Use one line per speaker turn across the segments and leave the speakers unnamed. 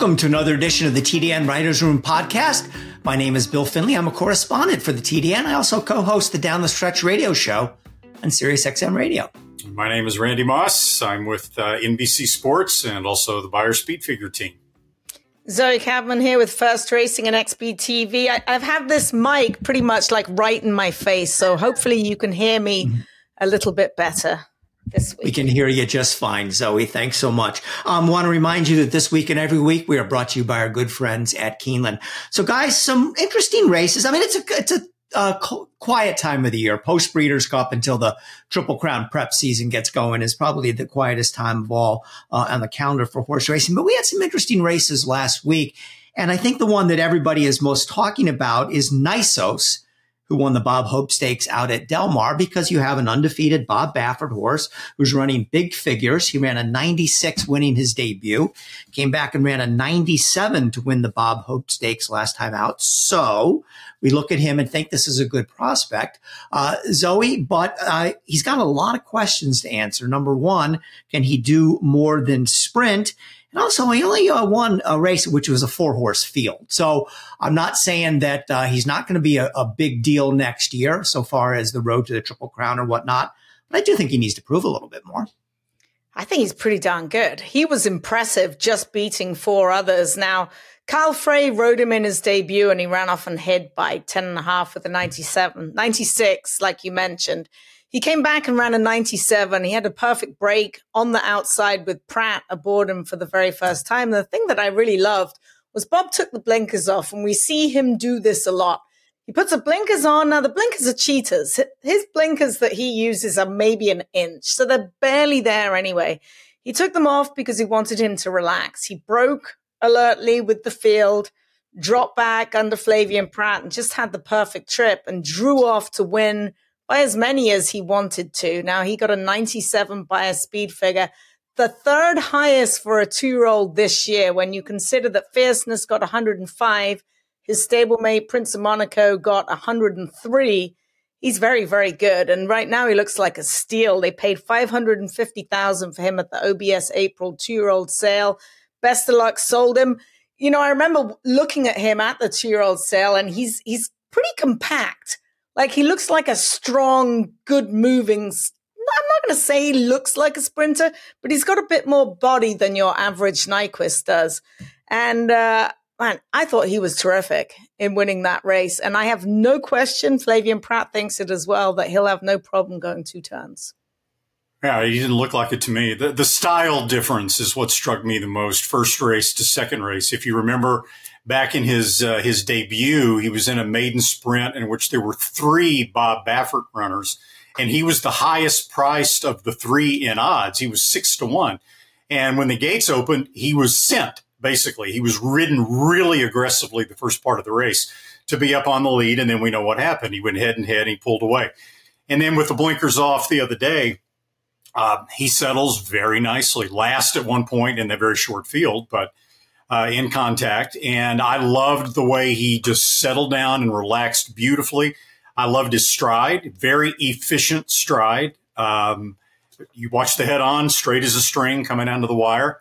Welcome to another edition of the TDN Writers Room podcast. My name is Bill Finley. I'm a correspondent for the TDN. I also co-host the Down the Stretch radio show on SiriusXM Radio.
My name is Randy Moss. I'm with uh, NBC Sports and also the Beyer Speed Figure team.
Zoe Cadman here with First Racing and XBTV. I, have had this mic pretty much like right in my face, so hopefully you can hear me a little bit better this week.
We can hear you just fine, Zoe. Thanks so much. Um, want to remind you that this week and every week we are brought to you by our good friends at Keeneland. So, guys, some interesting races. I mean, it's a it's a uh, quiet time of the year. Post Breeders' Cup until the Triple Crown prep season gets going is probably the quietest time of all uh, on the calendar for horse racing. But we had some interesting races last week. And I think the one that everybody is most talking about is Nysos who won the Bob Hope Stakes out at Del Mar because you have an undefeated Bob Baffert horse who's running big figures. He ran a 96 winning his debut, came back and ran a 97 to win the Bob Hope Stakes last time out. So we look at him and think this is a good prospect. Uh, Zoe, but uh, he's got a lot of questions to answer. Number one, can he do more than sprint? And also, he only uh, won a race, which was a four horse field. So I'm not saying that uh, he's not going to be a, a, big deal next year, so far as the road to the Triple Crown or whatnot. But I do think he needs to prove a little bit more.
I think he's pretty darn good. He was impressive just beating four others. Now, Kyle Frey rode him in his debut and he ran off and hid by 10 and a half with a 97, 96, like you mentioned. He came back and ran a 97. He had a perfect break on the outside with Pratt aboard him for the very first time. The thing that I really loved was Bob took the blinkers off, and we see him do this a lot. He puts the blinkers on. Now, the blinkers are cheaters. His blinkers that he uses are maybe an inch, so they're barely there anyway. He took them off because he wanted him to relax. He broke alertly with the field, dropped back under Flavien Pratt, and just had the perfect trip and drew off to win by as many as he wanted to. Now he got a 97 Beyer speed figure, the third highest for a two year old this year when you consider that Fierceness got 105, his stablemate Prince of Monaco got 103. He's very, very good. And right now he looks like a steal. They paid 550,000 for him at the OBS April two year old sale. Best of luck sold him. You know, I remember looking at him at the two year old sale and he's, he's pretty compact. Like he looks like a strong, good moving. I'm not going to say he looks like a sprinter, but he's got a bit more body than your average Nyquist does. And uh, man, I thought he was terrific in winning that race. And I have no question, Flavien Pratt thinks it as well, that he'll have no problem going two turns.
Yeah, he didn't look like it to me. The, the style difference is what struck me the most. First race to second race. If you remember, back in his uh, his debut, he was in a maiden sprint in which there were three Bob Baffert runners, and he was the highest priced of the three in odds. He was six to one, and when the gates opened, he was sent. Basically, he was ridden really aggressively the first part of the race to be up on the lead, and then we know what happened. He went head and head, and he pulled away, and then with the blinkers off the other day. Uh, he settles very nicely. Last at one point in the very short field, but uh, in contact. And I loved the way he just settled down and relaxed beautifully. I loved his stride, very efficient stride. Um, you watch the head on, straight as a string coming down to the wire.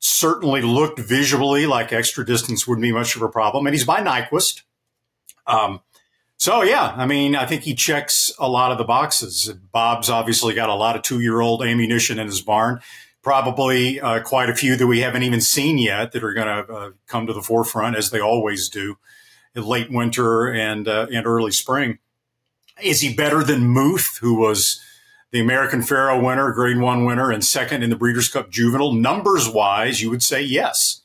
Certainly looked visually like extra distance wouldn't be much of a problem. And he's by Nyquist. Um, so, yeah, I mean, I think he checks a lot of the boxes. Bob's obviously got a lot of two year old ammunition in his barn probably uh, quite a few that we haven't even seen yet that are going to uh, come to the forefront as they always do in late winter and uh, and early spring. Is he better than Muth, who was the American Pharoah winner, Grade One winner, and second in the Breeders' Cup Juvenile? Numbers wise, you would say yes,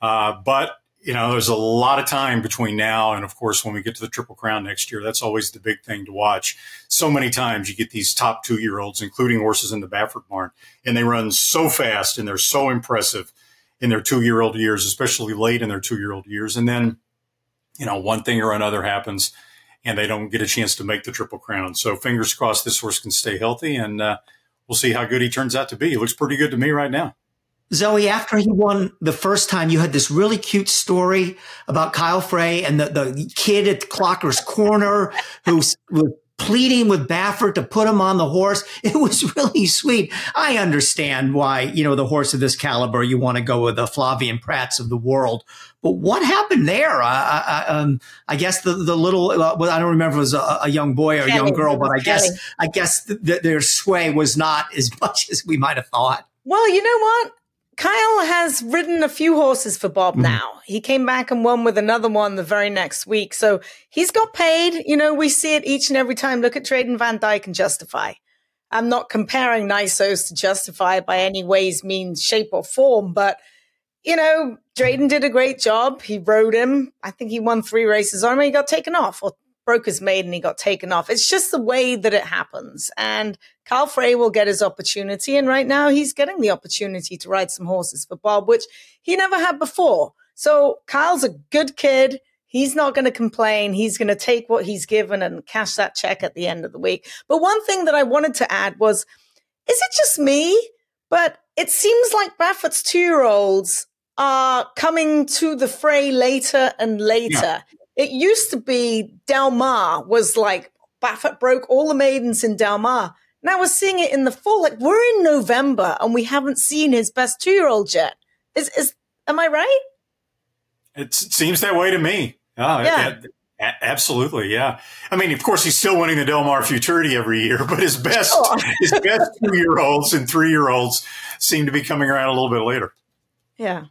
uh, but you know, there's a lot of time between now and, of course, when we get to the Triple Crown next year. That's always the big thing to watch. So many times you get these top two year olds, including horses in the Baffert barn, and they run so fast and they're so impressive. in their two year old years, especially late in their two year old years. And then, you know, one thing or another happens and they don't get a chance to make the Triple Crown. So fingers crossed this horse can stay healthy and uh, we'll see how good he turns out to be. He looks pretty good to me right now.
Zoe, after he won the first time, you had this really cute story about Kyle Frey and the, the kid at Clocker's Corner who was pleading with Baffert to put him on the horse. It was really sweet. I understand why, you know, the horse of this caliber, you want to go with the Flavien Pratts of the world. But what happened there? I, I, um, I guess the, the little, uh, well, I don't remember if it was a, a young boy or a young girl, but I guess, I guess th- th- their sway was not as much as we might have thought.
Well, you know what? Kyle has ridden a few horses for Bob mm-hmm. now. He came back and won with another one the very next week. So he's got paid. You know, we see it each and every time. Look at Drayden Van Dyke and Justify. I'm not comparing Nysos to Justify by any ways, means, shape, or form, but you know, Drayden did a great job. He rode him. I think he won three races on him. He got taken off or broke his maiden he got taken off. It's just the way that it happens. And Kyle Frey will get his opportunity. And right now he's getting the opportunity to ride some horses for Bob, which he never had before. So Kyle's a good kid. He's not going to complain. He's going to take what he's given and cash that check at the end of the week. But one thing that I wanted to add was, is it just me? But it seems like Baffert's two year olds are coming to the fray later and later. Yeah. It used to be Del Mar was like Baffert broke all the maidens in Del Mar. Now we're seeing it in the fall. Like we're in November and we haven't seen his best two year old yet. Is is am I right?
It seems that way to me. Oh, yeah. It, it, absolutely, yeah. I mean, of course, he's still winning the Del Mar Futurity every year, but his best, his best two year olds and three year olds seem to be coming around a little bit later.
Yeah.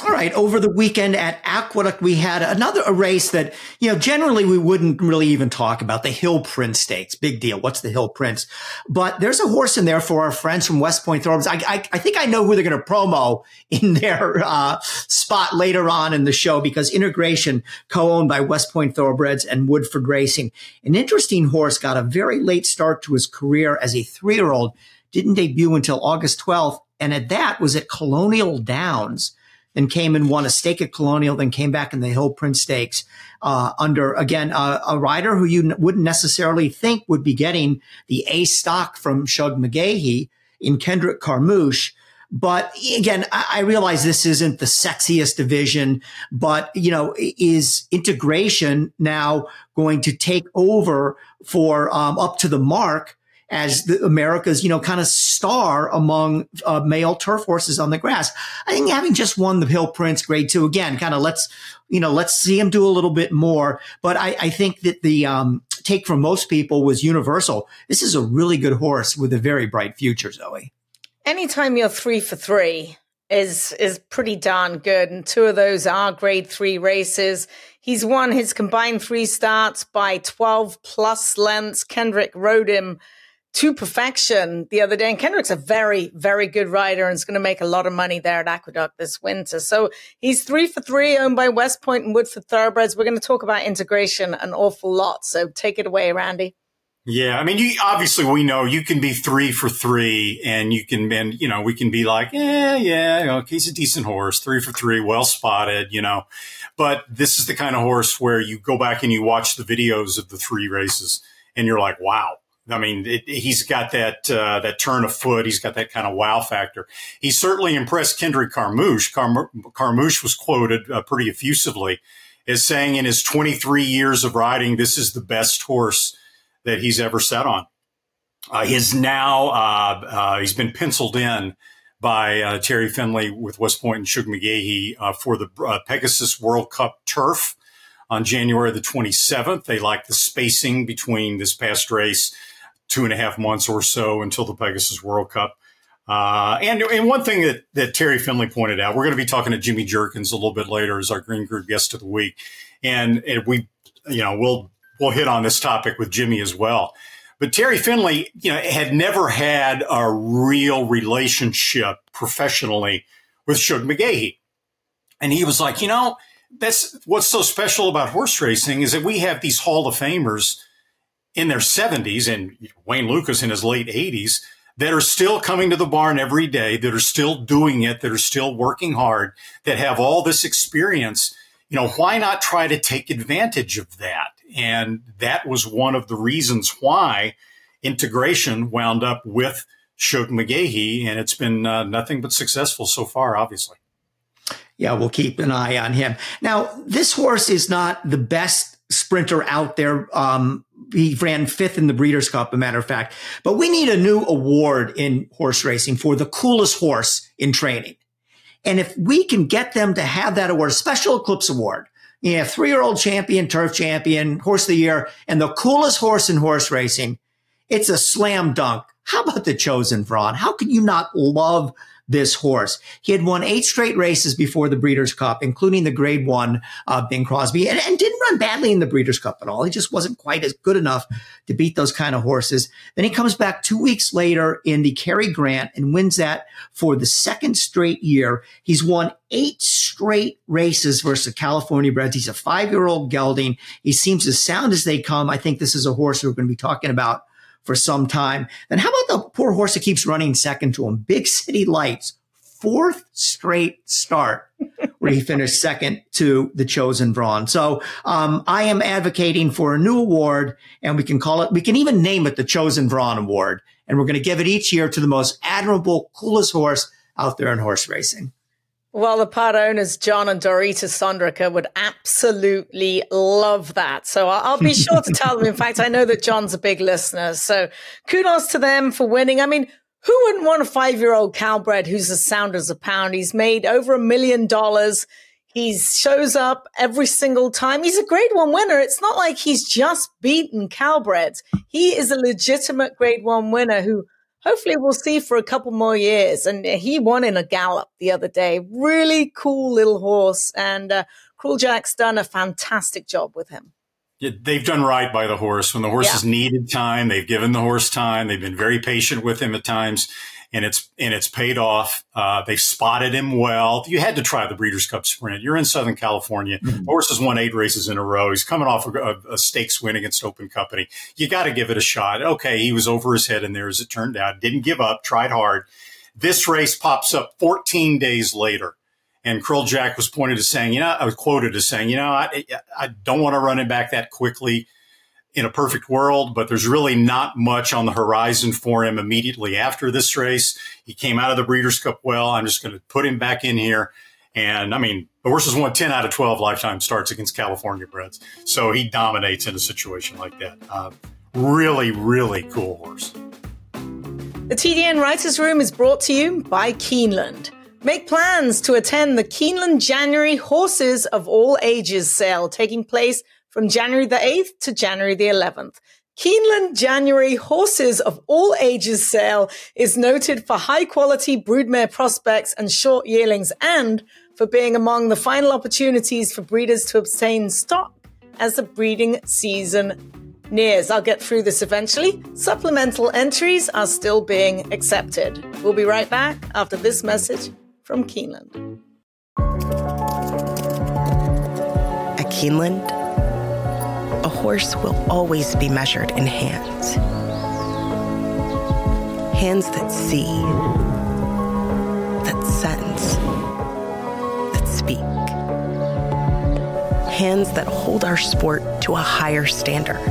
All right. Over the weekend at Aqueduct, we had another a race that, you know, generally we wouldn't really even talk about the Hill Prince Stakes. Big deal. What's the Hill Prince? But there's a horse in there for our friends from West Point Thoroughbreds. I, I, I think I know who they're going to promo in their uh, spot later on in the show because Integration, co-owned by West Point Thoroughbreds and Woodford Racing, an interesting horse got a very late start to his career as a three-year-old. Didn't debut until August 12th. And at that was at Colonial Downs then came and won a stake at Colonial, then came back in the Hill Prince Stakes uh, under again uh, a rider who you wouldn't necessarily think would be getting the A stock from Shug McGaughey in Kendrick Carmouche. But again, I, I realize this isn't the sexiest division, but you know, is integration now going to take over for um, up to the mark as the America's, you know, kind of star among uh, male turf horses on the grass. I think having just won the Hill Prince grade two again, kind of let's, you know, let's see him do a little bit more. But I, I think that the um, take from most people was universal. This is a really good horse with a very bright future, Zoe.
Anytime you're three for three is is pretty darn good, and two of those are grade three races. He's won his combined three starts by 12 plus lengths. Kendrick rode him to perfection the other day. And Kendrick's a very, very good rider and is going to make a lot of money there at Aqueduct this winter. So he's three for three owned by West Point and Woodford Thoroughbreds. We're going to talk about integration an awful lot. So take it away, Randy.
Yeah, I mean, you obviously we know you can be three for three, and you can, and you know, we can be like, yeah, yeah, okay, he's a decent horse, three for three, well spotted, you know. But this is the kind of horse where you go back and you watch the videos of the three races, and you're like, wow, I mean, it, he's got that uh, that turn of foot. He's got that kind of wow factor. He certainly impressed Kendrick Carmouche. Car- Carmouche was quoted uh, pretty effusively as saying, in his 23 years of riding, this is the best horse that he's ever sat on. Uh, he's now uh, uh, he's been penciled in by uh, Terry Finley with West Point and Shug McGaughey for the Pegasus World Cup Turf on January the 27th. They like the spacing between this past race two and a half months or so until the Pegasus World Cup. Uh, and, and one thing that, that Terry Finley pointed out, we're going to be talking to Jimmy Jerkens a little bit later as our Green Group guest of the week. And, and we, you know, we'll, we'll hit on this topic with Jimmy as well. But Terry Finley, you know, had never had a real relationship professionally with Shug McGaughey. And he was like, you know, that's what's so special about horse racing is that we have these Hall of Famers in their 70s and Wayne Lukas in his late 80s that are still coming to the barn every day, that are still doing it, that are still working hard, that have all this experience, you know, why not try to take advantage of that? And that was one of the reasons why integration wound up with Shug McGaughey, and it's been uh, nothing but successful so far, obviously.
Yeah, we'll keep an eye on him. Now, this horse is not the best sprinter out there. Um, he ran fifth in the Breeders' Cup, a matter of fact. But we need a new award in horse racing for the coolest horse in training. And if we can get them to have that award, special eclipse award, you have three year old champion, turf champion, horse of the year, and the coolest horse in horse racing, it's a slam dunk. How about the chosen Vron? How can you not love this horse. He had won eight straight races before the Breeders' Cup, including the Grade One uh, Bing Crosby, and, and, didn't run badly in the Breeders' Cup at all. He just wasn't quite as good enough to beat those kind of horses. Then he comes back two weeks later in the Cary Grant and wins that for the second straight year. He's won eight straight races versus California breds. He's a five-year-old gelding. He seems as sound as they come. I think this is a horse we're going to be talking about for some time. Then how about the poor horse that keeps running second to him? Big City Lights, fourth straight start where he finished second to the chosen Vron. So um, I am advocating for a new award, and we can call it. We can even name it the Chosen Vron Award, and we're going to give it each year to the most admirable, coolest horse out there in horse racing.
Well, the part owners, John and Dorita Sondrica, would absolutely love that. So I'll be sure to tell them. In fact, I know that John's a big listener. So kudos to them for winning. I mean, who wouldn't want a five year old Calbred who's as sound as a pound? He's made over a million dollars. He shows up every single time. He's a grade one winner. It's not like he's just beaten Calbreds. He is a legitimate grade one winner who hopefully we'll see for a couple more years. And he won in a gallop the other day. Really cool little horse. And uh, Kruljac's done a fantastic job with him.
Yeah, they've done right by the horse. When the horse yeah. has needed time, they've given the horse time. They've been very patient with him at times and it's and it's paid off. Uh, they spotted him well. You had to try the Breeders' Cup Sprint. You're in Southern California. Mm-hmm. Horse has won eight races in a row. He's coming off a, a stakes win against Open Company. You got to give it a shot. Okay, he was over his head in there as it turned out. Didn't give up. Tried hard. This race pops up 14 days later. And Kruljac was pointed to saying, you know, I was quoted as saying, you know, I, I don't want to run him back that quickly in a perfect world, but there's really not much on the horizon for him immediately after this race. He came out of the Breeders' Cup well. I'm just going to put him back in here. And I mean, the horse has won 10 out of 12 lifetime starts against California breds. So he dominates in a situation like that. Uh, really, really cool horse.
The TDN Writers Room is brought to you by Keeneland. Make plans to attend the Keeneland January Horses of All Ages sale taking place from January the 8th to January the 11th. Keeneland January Horses of All Ages sale is noted for high quality broodmare prospects and short yearlings and for being among the final opportunities for breeders to obtain stock as the breeding season nears. I'll get through this eventually. Supplemental entries are still being accepted. We'll be right back after this message from Keeneland.
At Keeneland, a horse will always be measured in hands. Hands that see, that sense, that speak. Hands that hold our sport to a higher standard,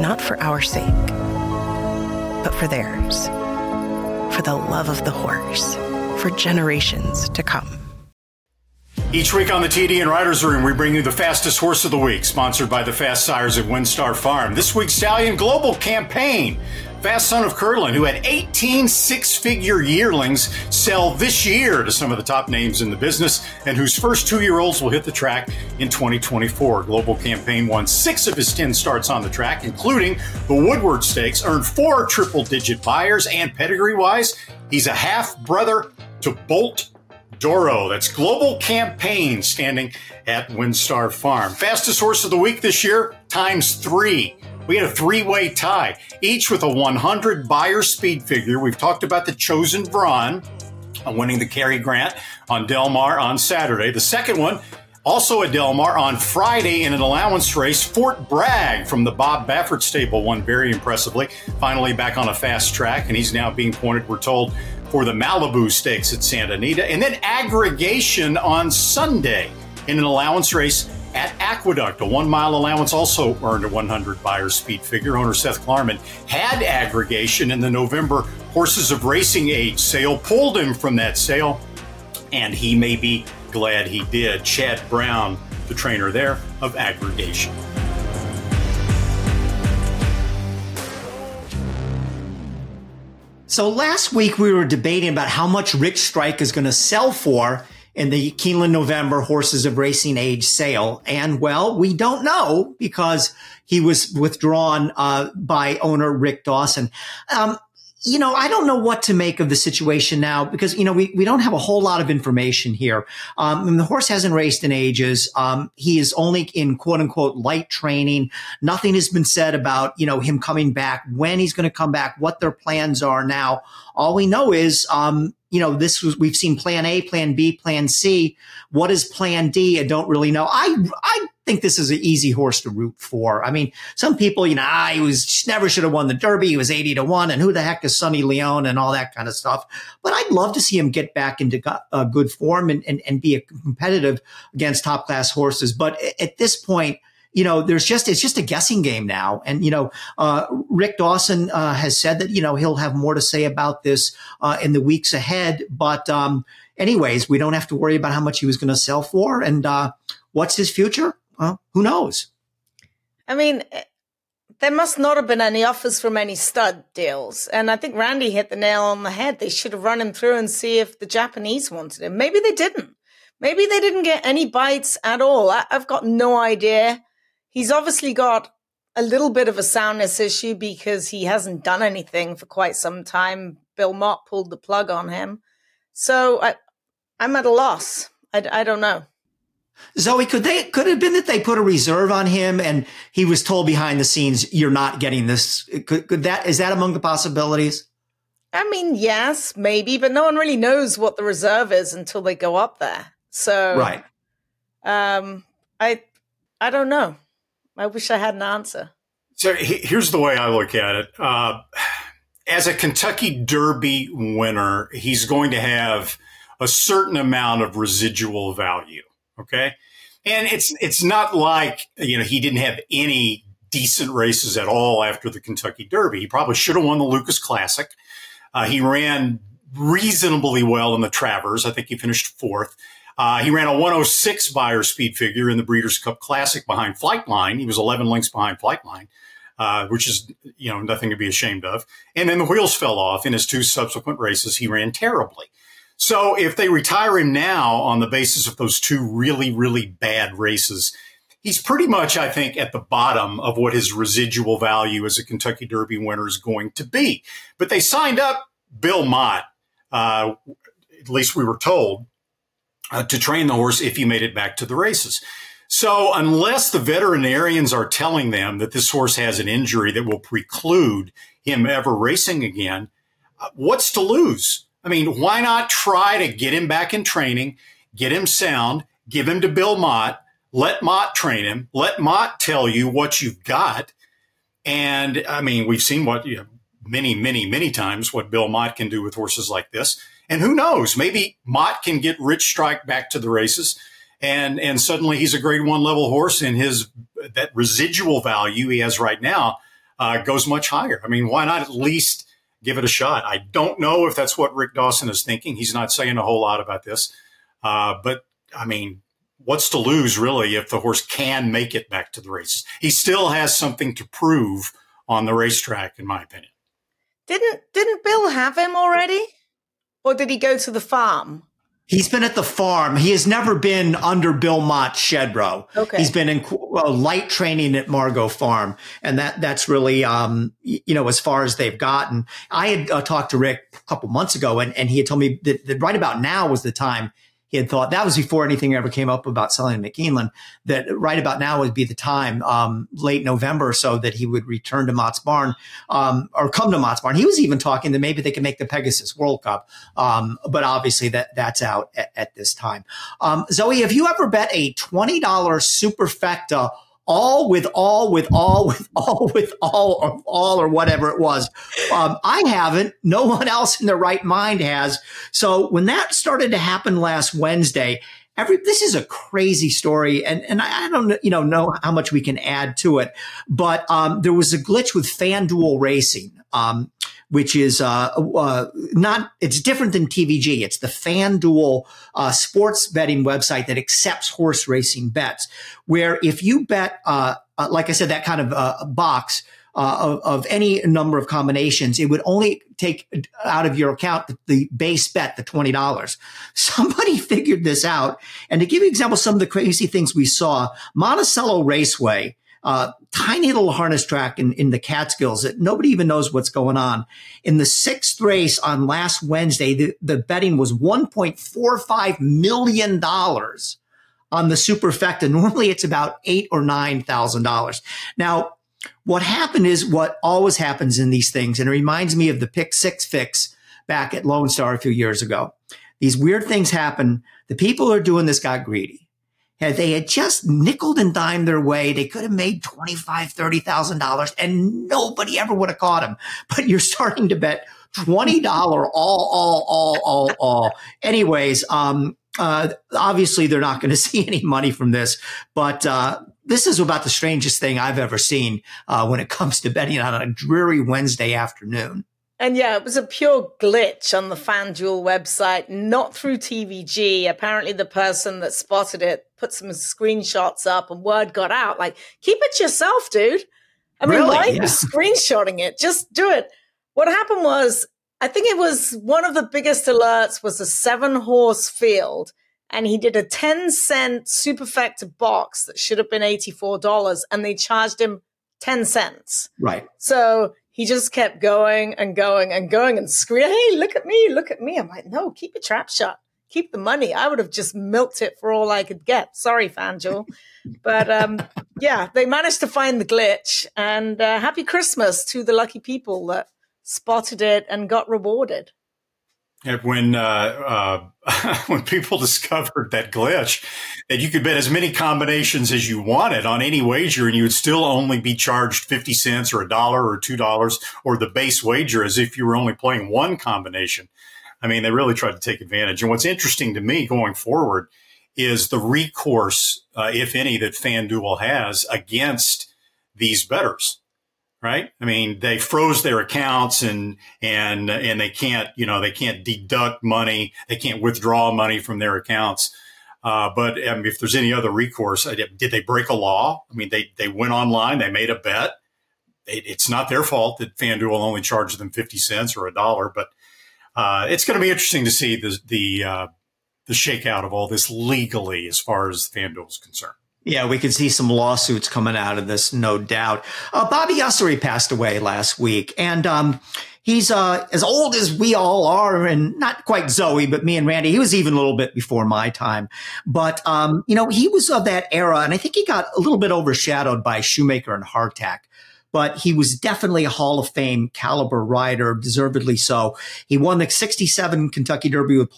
not for our sake, but for theirs, for the love of the horse, for generations to come.
Each week on the TDN Writers Room, we bring you the fastest horse of the week, sponsored by the Fast Sires at WinStar Farm. This week's Stallion Global Campaign. Fast son of Curlin, who had 18 six figure yearlings, sell this year to some of the top names in the business, and whose first two year olds will hit the track in 2024. Global Campaign won six of his 10 starts on the track, including the Woodward Stakes, earned four triple digit Beyers, and pedigree wise, he's a half brother to Bolt d'Oro. That's Global Campaign standing at WinStar Farm. Fastest horse of the week this year, times three. We had a three way tie, each with a 100 Beyer speed figure. We've talked about the chosen Vron, uh, winning the Cary Grant on Del Mar on Saturday. The second one, Also at Del Mar on Friday in an allowance race, Fort Bragg from the Bob Baffert stable won very impressively. Finally back on a fast track, and he's now being pointed, we're told, for the Malibu Stakes at Santa Anita. And then aggregation on Sunday in an allowance race at Aqueduct. A one mile allowance also earned a 100 Beyer speed figure. Owner Seth Klarman had aggregation in the November Horses of Racing Age sale, pulled him from that sale, and he may be glad he did. Chad Brown, the trainer there of aggregation.
So last week we were debating about how much Rich Strike is going to sell for in the Keeneland November Horses of Racing Age sale. And well, we don't know because he was withdrawn uh, by owner Rick Dawson. Um, you know, I don't know what to make of the situation now because, you know, we, we don't have a whole lot of information here. Um, the horse hasn't raced in ages. Um, he is only in quote unquote light training. Nothing has been said about, you know, him coming back, when he's going to come back, what their plans are now. All we know is, um, you know, this was, we've seen plan A, plan B, plan C. What is plan D? I don't really know. I, I think this is an easy horse to root for. I mean, some people, you know, ah, he was never should have won the Derby. He was 80 to one and who the heck is Sonny Leon and all that kind of stuff. But I'd love to see him get back into uh, good form and, and, and be a competitive against top class horses. But at this point, you know, there's just, it's just a guessing game now. And, you know, uh, Rick Dawson, uh, has said that, you know, he'll have more to say about this, uh, in the weeks ahead. But, um, anyways, we don't have to worry about how much he was going to sell for. And, uh, what's his future? Who knows?
I mean, eh, there must not have been any offers from any stud deals. And I think Randy hit the nail on the head. They should have run him through and see if the Japanese wanted him. Maybe they didn't. Maybe they didn't get any bites at all. I, have got no idea he's obviously got a little bit of a soundness issue because he hasn't done anything for quite some time. Bill Mott pulled the plug on him. So I, I'm at a loss. I, I don't know.
Zoe, could they could it have been that they put a reserve on him and he was told behind the scenes, "You're not getting this." Could, could that is that among the possibilities?
I mean, yes, maybe, but no one really knows what the reserve is until they go up there. So,
right.
Um, I I don't know. I wish I had an answer.
So here's the way I look at it. Uh, as a Kentucky Derby winner, he's going to have a certain amount of residual value. Okay. And it's, it's not like, you know, he didn't have any decent races at all after the Kentucky Derby. He probably should have won the Lukas Classic. Uh, he ran reasonably well in the Travers. I think he finished fourth. Uh, he ran a 106 Beyer speed figure in the Breeders' Cup Classic behind Flightline. He was 11 lengths behind Flightline, uh, which is you know nothing to be ashamed of. And then the wheels fell off in his two subsequent races. He ran terribly. So if they retire him now on the basis of those two really really bad races, he's pretty much I think at the bottom of what his residual value as a Kentucky Derby winner is going to be. But they signed up Bill Mott. Uh, at least we were told uh, to train the horse if he made it back to the races. So unless the veterinarians are telling them that this horse has an injury that will preclude him ever racing again, uh, what's to lose? I mean, why not try to get him back in training, get him sound, give him to Bill Mott, let Mott train him, let Mott tell you what you've got. And I mean, we've seen what you know, many, many, many times what Bill Mott can do with horses like this. And who knows? Maybe Mott can get Rich Strike back to the races, and and suddenly he's a Grade One level horse, and his that residual value he has right now uh, goes much higher. I mean, why not at least give it a shot? I don't know if that's what Rick Dawson is thinking. He's not saying a whole lot about this, uh, but I mean, what's to lose really if the horse can make it back to the races? He still has something to prove on the racetrack, in my opinion.
Didn't didn't Bill have him already? Or did he go to the farm?
He's been at the farm. He has never been under Bill Mott's shed, bro.
Okay.
He's been in well, light training at Margot Farm, and that that's really, um, you know, as far as they've gotten. I had uh, talked to Rick a couple months ago, and, and he had told me that, that right about now was the time he had thought that was before anything ever came up about selling to Keeneland. That right about now would be the time, um, late November or so, that he would return to Mott's Barn um, or come to Mott's Barn. He was even talking that maybe they could make the Pegasus World Cup, um, but obviously that that's out at, at this time. Um, Zoe, have you ever bet a twenty dollars superfecta? All with all with all with all with all of all or whatever it was. Um, I haven't. No one else in their right mind has. So when that started to happen last Wednesday, every this is a crazy story, and and I, I don't you know know how much we can add to it, but um, there was a glitch with FanDuel Racing. Um, which is uh, uh, not, it's different than TVG. It's the FanDuel uh, sports betting website that accepts horse racing bets, where if you bet, uh, uh, like I said, that kind of uh, of, of, any number of combinations, it would only take out of your account the, the base bet, the $20. Somebody figured this out. And to give you an example, some of the crazy things we saw, Monticello Raceway uh, tiny little harness track in, in the Catskills that nobody even knows what's going on. In the sixth race on last Wednesday, the, the betting was $1.45 million on the superfecta. Normally it's about eight or nine thousand dollars. Now, what happened is what always happens in these things, and it reminds me of the pick six fix back at Lone Star a few years ago. These weird things happen. The people who are doing this got greedy. If they had just nickled and dimed their way, they could have made twenty-five, thirty thousand dollars, and nobody ever would have caught them. But you're starting to bet twenty dollar all, all, all, all, all. Anyways, um, uh, obviously they're not going to see any money from this, but uh, this is about the strangest thing I've ever seen uh, when it comes to betting on a dreary Wednesday afternoon.
And yeah, it was a pure glitch on the FanDuel website, not through TVG. Apparently, the person that spotted it put some screenshots up and word got out. Like, keep it yourself, dude. I mean, really? why yeah. are you screenshotting it? Just do it. What happened was, I think it was one of the biggest alerts was a seven horse field. And he did a 10 cent superfecta box that should have been $84 and they charged him 10 cents.
Right.
So he just kept going and going and going and screaming, Hey, look at me, look at me. I'm like, no, keep your trap shut. Keep the money. I would have just milked it for all I could get. Sorry, FanDuel. but um, yeah, they managed to find the glitch. And uh, happy Christmas to the lucky people that spotted it and got rewarded
when uh, uh, when people discovered that glitch, that you could bet as many combinations as you wanted on any wager, and you would still only be charged fifty cents or a dollar or two dollars or the base wager, as if you were only playing one combination. I mean, they really tried to take advantage. And what's interesting to me going forward is the recourse, uh, if any, that FanDuel has against these betters right? I mean, they froze their accounts and and and they can't, you know, they can't deduct money, they can't withdraw money from their accounts. Uh, but um, if there's any other recourse, did they break a law? I mean, they they went online, they made a bet. It, it's not their fault that FanDuel only charged them fifty cents or a dollar, but uh, it's going to be interesting to see the the uh, the shakeout of all this legally as far as FanDuel is concerned.
Yeah, we could see some lawsuits coming out of this, no doubt. Uh, Bobby Ussery passed away last week, and um, he's uh, as old as we all are, and not quite Zoe, but me and Randy. He was even a little bit before my time, but um, you know, he was of that era, and I think he got a little bit overshadowed by Shoemaker and Hartack but he was definitely a Hall of Fame caliber rider, deservedly so. He won the 67 Kentucky Derby with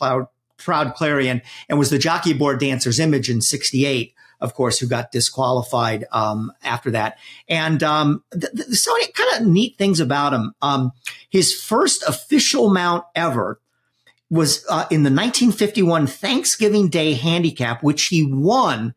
Proud, Clarion and was the jockey aboard Dancer's Image in 68 of course, who got disqualified um, after that. And um, th- th- so kind of neat things about him. Um, his first official mount ever was uh, in the 1951 Thanksgiving Day Handicap, which he won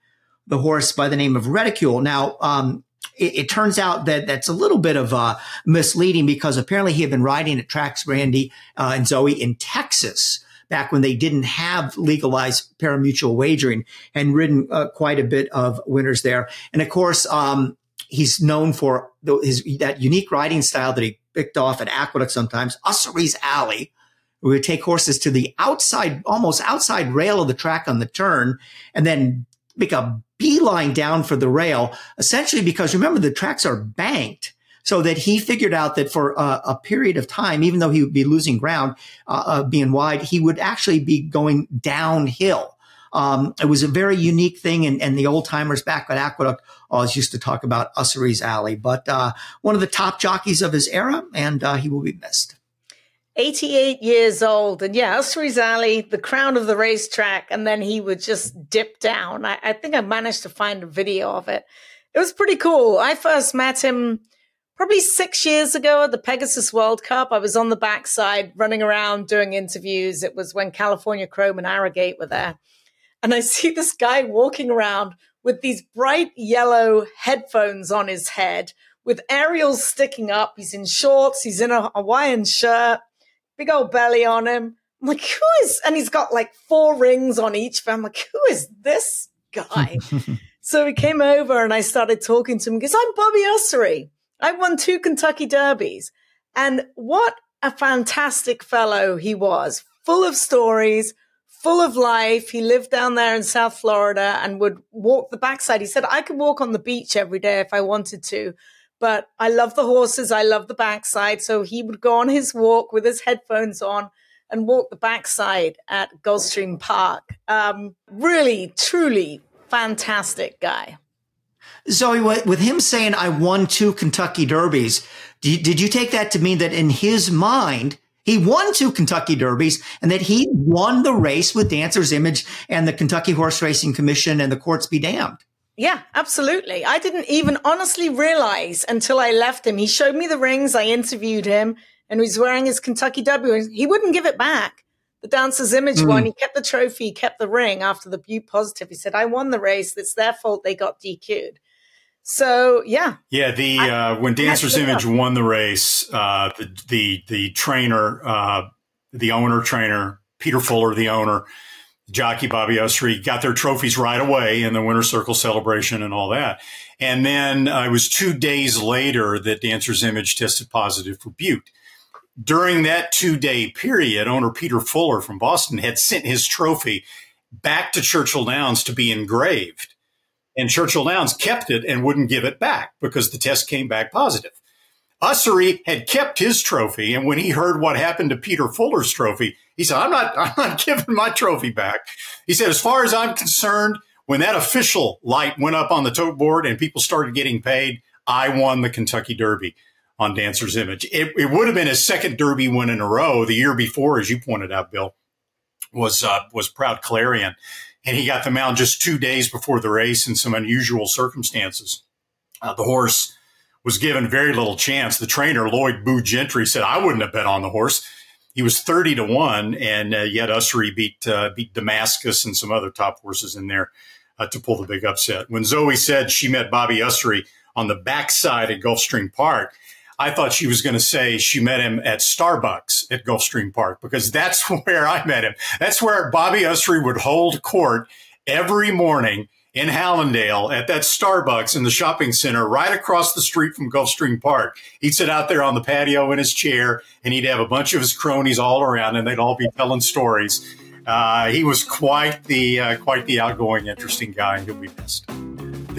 the horse by the name of Reticule. Now, um, it, it, turns out that that's a little bit of uh, misleading because apparently he had been riding at tracks, Randy uh, and Zoe, in Texas back when they didn't have legalized parimutuel wagering and ridden uh, quite a bit of winners there. And of course, um, he's known for the, his that unique riding style that he picked off at Aqueduct sometimes, Ussery's Alley. Where we would take horses to the outside, almost outside rail of the track on the turn, and then make a beeline down for the rail, essentially because remember the tracks are banked so that he figured out that for a, a period of time, even though he would be losing ground, uh, uh, being wide, he would actually be going downhill. Um, it was a very unique thing, and, and the old timers back at Aqueduct always used to talk about Ussery's Alley. But uh, one of the top jockeys of his era, and uh, he will be missed.
88 years old. And yeah, Ussery's Alley, the crown of the racetrack. And then he would just dip down. I, I, think I managed to find a video of it. It was pretty cool. I first met him probably six years ago at the Pegasus World Cup. I was on the backside running around doing interviews. It was when California Chrome and Arrogate were there. And I see this guy walking around with these bright yellow headphones on his head with aerials sticking up. He's in shorts. He's in a Hawaiian shirt big old belly on him. I'm like, who is, and he's got like four rings on each. I'm like, who is this guy? so he came over and I started talking to him because I'm Bobby Ussery. I won two Kentucky Derbies. And what a fantastic fellow he was, full of stories, full of life. He lived down there in South Florida and would walk the backside. He said, I could walk on the beach every day if I wanted to but I love the horses. I love the backside. So he would go on his walk with his headphones on and walk the backside at Gulfstream Park. Um, really, truly fantastic guy.
Zoe, with him saying, I won two Kentucky Derbies, did you take that to mean that in his mind, he won two Kentucky Derbies and that he won the race with Dancer's Image and the Kentucky Horse Racing Commission and the courts be damned?
Yeah, absolutely. I didn't even honestly realize until I left him. He showed me the rings. I interviewed him and he was wearing his Kentucky W. He wouldn't give it back. The Dancer's Image mm. one, he kept the trophy, he kept the ring after the Bute Positive. He said, I won the race. It's their fault they got DQ'd. So yeah,
yeah. The I, uh, when Dancer's Image up. won the race, uh, the the the trainer, uh, the owner trainer Peter Fuller, the owner, jockey Bobby Ussery got their trophies right away in the winter circle celebration and all that. And then uh, it was two days later that Dancer's Image tested positive for Bute. During that two day period, owner Peter Fuller from Boston had sent his trophy back to Churchill Downs to be engraved. And Churchill Downs kept it and wouldn't give it back because the test came back positive. Ussery had kept his trophy, and when he heard what happened to Peter Fuller's trophy, he said, "I'm not, I'm not giving my trophy back." He said, "As far as I'm concerned, when that official light went up on the tote board and people started getting paid, I won the Kentucky Derby on Dancer's Image. It, it would have been his second Derby win in a row. The year before, as you pointed out, Bill, was uh, was Proud Clarion, and he got the mount just two days before the race in some unusual circumstances. Uh, the horse." was given very little chance. The trainer, Loyd Boo Gentry, said, I wouldn't have bet on the horse. He was 30 to 1, and uh, yet Ussery beat, uh, beat Damascus and some other top horses in there uh, to pull the big upset. When Zoe said she met Bobby Ussery on the backside at Gulfstream Park, I thought she was going to say she met him at Starbucks at Gulfstream Park because that's where I met him. That's where Bobby Ussery would hold court every morning in Hallandale at that Starbucks in the shopping center right across the street from Gulfstream Park. He'd sit out there on the patio in his chair and he'd have a bunch of his cronies all around and they'd all be telling stories. Uh, he was quite the uh, quite the outgoing, interesting guy. He'll be missed.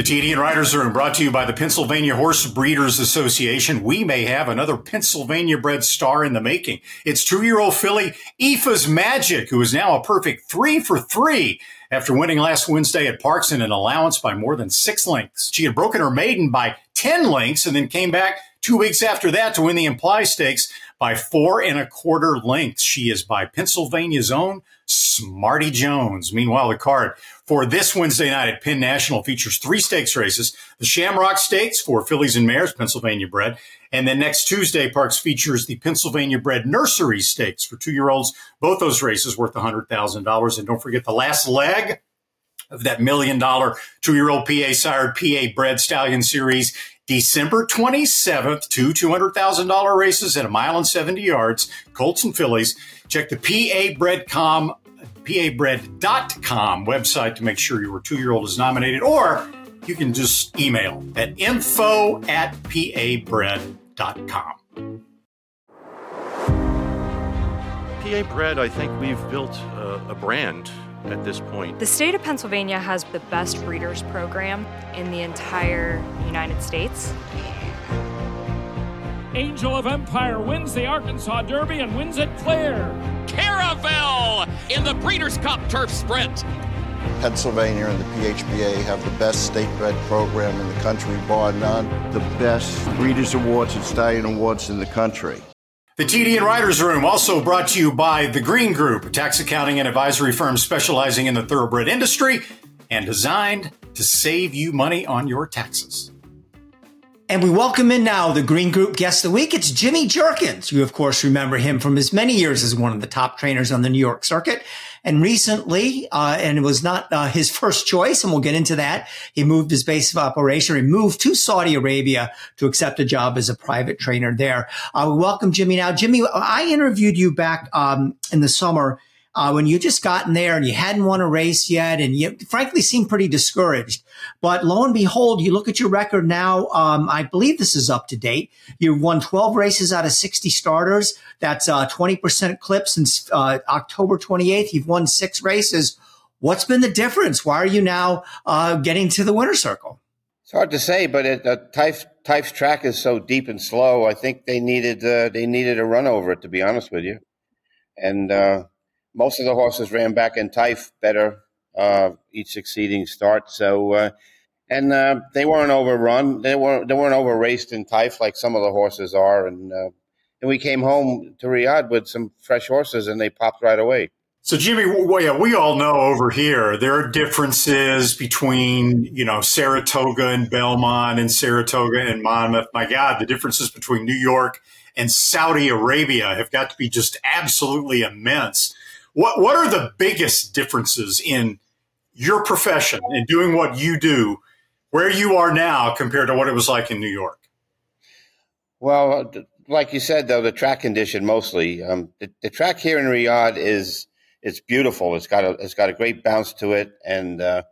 The TDN Writers Room brought to you by the Pennsylvania Horse Breeders Association. We may have another Pennsylvania bred star in the making. It's two-year-old filly Aoife's Magic, who is now a perfect three for three after winning last Wednesday at Parx in an allowance by more than six lengths. She had broken her maiden by 10 lengths and then came back two weeks after that to win the Imply Stakes by four and a quarter lengths. She is by Pennsylvania's own Smarty Jones. Meanwhile, the card for this Wednesday night at Penn National features three stakes races. The Shamrock Stakes for fillies and mares, Pennsylvania bred. And then next Tuesday, Parx features the Pennsylvania bred nursery stakes for two year olds. Both those races worth $100,000. And don't forget the last leg of that million dollar two year old PA sired PA bred stallion series. December 27th, two $200,000 races at a mile and 70 yards, Colts and fillies. Check the PABredcom pabred.com website to make sure your two year old is nominated, or you can just email at info at pabred.com.
PA Bred, I think we've built a, a brand at this point.
The state of Pennsylvania has the best breeders program in the entire United States.
Angel of Empire wins the Arkansas Derby and wins it clear.
Caravel in the Breeders' Cup Turf Sprint. Pennsylvania and the PHBA have the best state bred program in the country, bar none. The best Breeders' Awards and Stallion Awards in the country.
The TDN Writers Room also brought to you by The Green Group, a tax accounting and advisory firm specializing in the thoroughbred industry and designed to save you money on your taxes.
And we welcome in now the Green Group guest of the week. It's Jimmy Jerkens. You, of course, remember him from his many years as one of the top trainers on the New York circuit. And recently, uh, and it was not uh, his first choice, and we'll get into that. He moved his base of operation He moved to Saudi Arabia to accept a job as a private trainer there. Uh, welcome, Jimmy. Now, Jimmy, I interviewed you back um, in the summer uh, when you just gotten there and you hadn't won a race yet, and you frankly seemed pretty discouraged. But lo and behold, you look at your record now. Um, I believe this is up to date. You've won 12 races out of 60 starters. That's a 20% clip since uh, October 28th. You've won six races. What's been the difference? Why are you now uh, getting to the winner circle?
It's hard to say, but it, uh, track is so deep and slow. I think they needed uh, they needed a run over it. To be honest with you, and uh, most of the horses ran back in Taif better uh, each succeeding start. So, uh, and uh, they weren't overrun. They weren't they weren't over raced in Taif like some of the horses are. And uh, and we came home to Riyadh with some fresh horses, and they popped right away.
So, Jimmy, well, yeah, we all know over here there are differences between you know Saratoga and Belmont and Saratoga and Monmouth. My God, the differences between New York and Saudi Arabia have got to be just absolutely immense. What what are the biggest differences in your profession and doing what you do, where you are now compared to what it was like in New York?
Well, like you said, though the track condition mostly. Um, the, the, track here in Riyadh is it's beautiful. It's got a it's got a great bounce to it, and uh,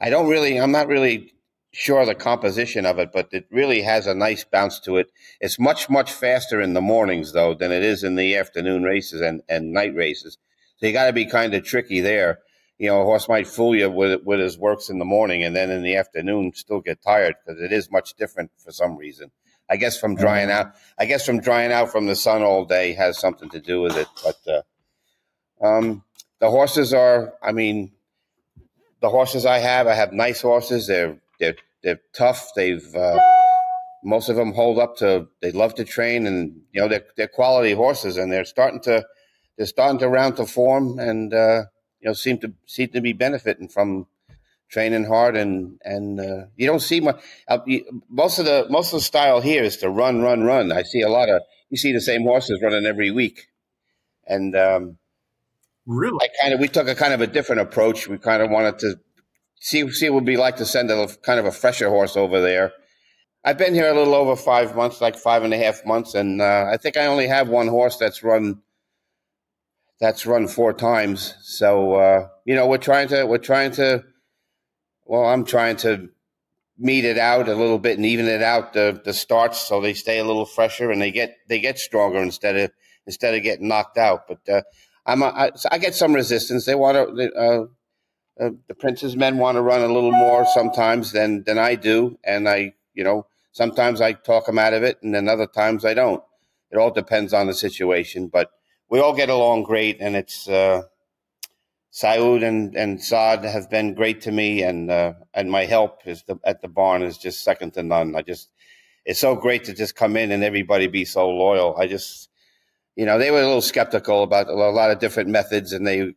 I don't really I'm not really sure the composition of it, but it really has a nice bounce to it. It's much much faster in the mornings though than it is in the afternoon races and, and night races. So you got to be kind of tricky there. You know, a horse might fool you with with his works in the morning, and then in the afternoon still get tired because it is much different for some reason. I guess from drying out. I guess from drying out from the sun all day has something to do with it. But uh, um, the horses are. I mean, the horses I have. I have nice horses. They're they're they're tough. They've uh, most of them hold up to. They love to train, and you know they're they're quality horses, and they're starting to they're starting to round to form and uh, you know seem to seem to be benefiting from training hard and and uh, you don't see much. Uh, most of the most of the style here is to run, run, run. I see a lot of you see the same horses running every week, and um,
really,
I kind of we took a kind of a different approach. We kind of wanted to see see what it would be like to send a kind of a fresher horse over there. I've been here a little over five months, like five and a half months, and uh, I think I only have one horse that's run that's run four times. So uh, you know, we're trying to we're trying to. Well, I'm trying to meet it out a little bit and even it out the the starts so they stay a little fresher and they get they get stronger instead of instead of getting knocked out. But uh, I'm I get some resistance. They want to. Uh, uh, the Prince's men want to run a little more sometimes than than I do, and I, you know, sometimes I talk them out of it, and then other times I don't. It all depends on the situation, but we all get along great, and it's uh, and and Saad have been great to me, and uh, and my help is the, at the barn is just second to none. I just it's so great to just come in and everybody be so loyal. I just you know they were a little skeptical about a lot of different methods, and they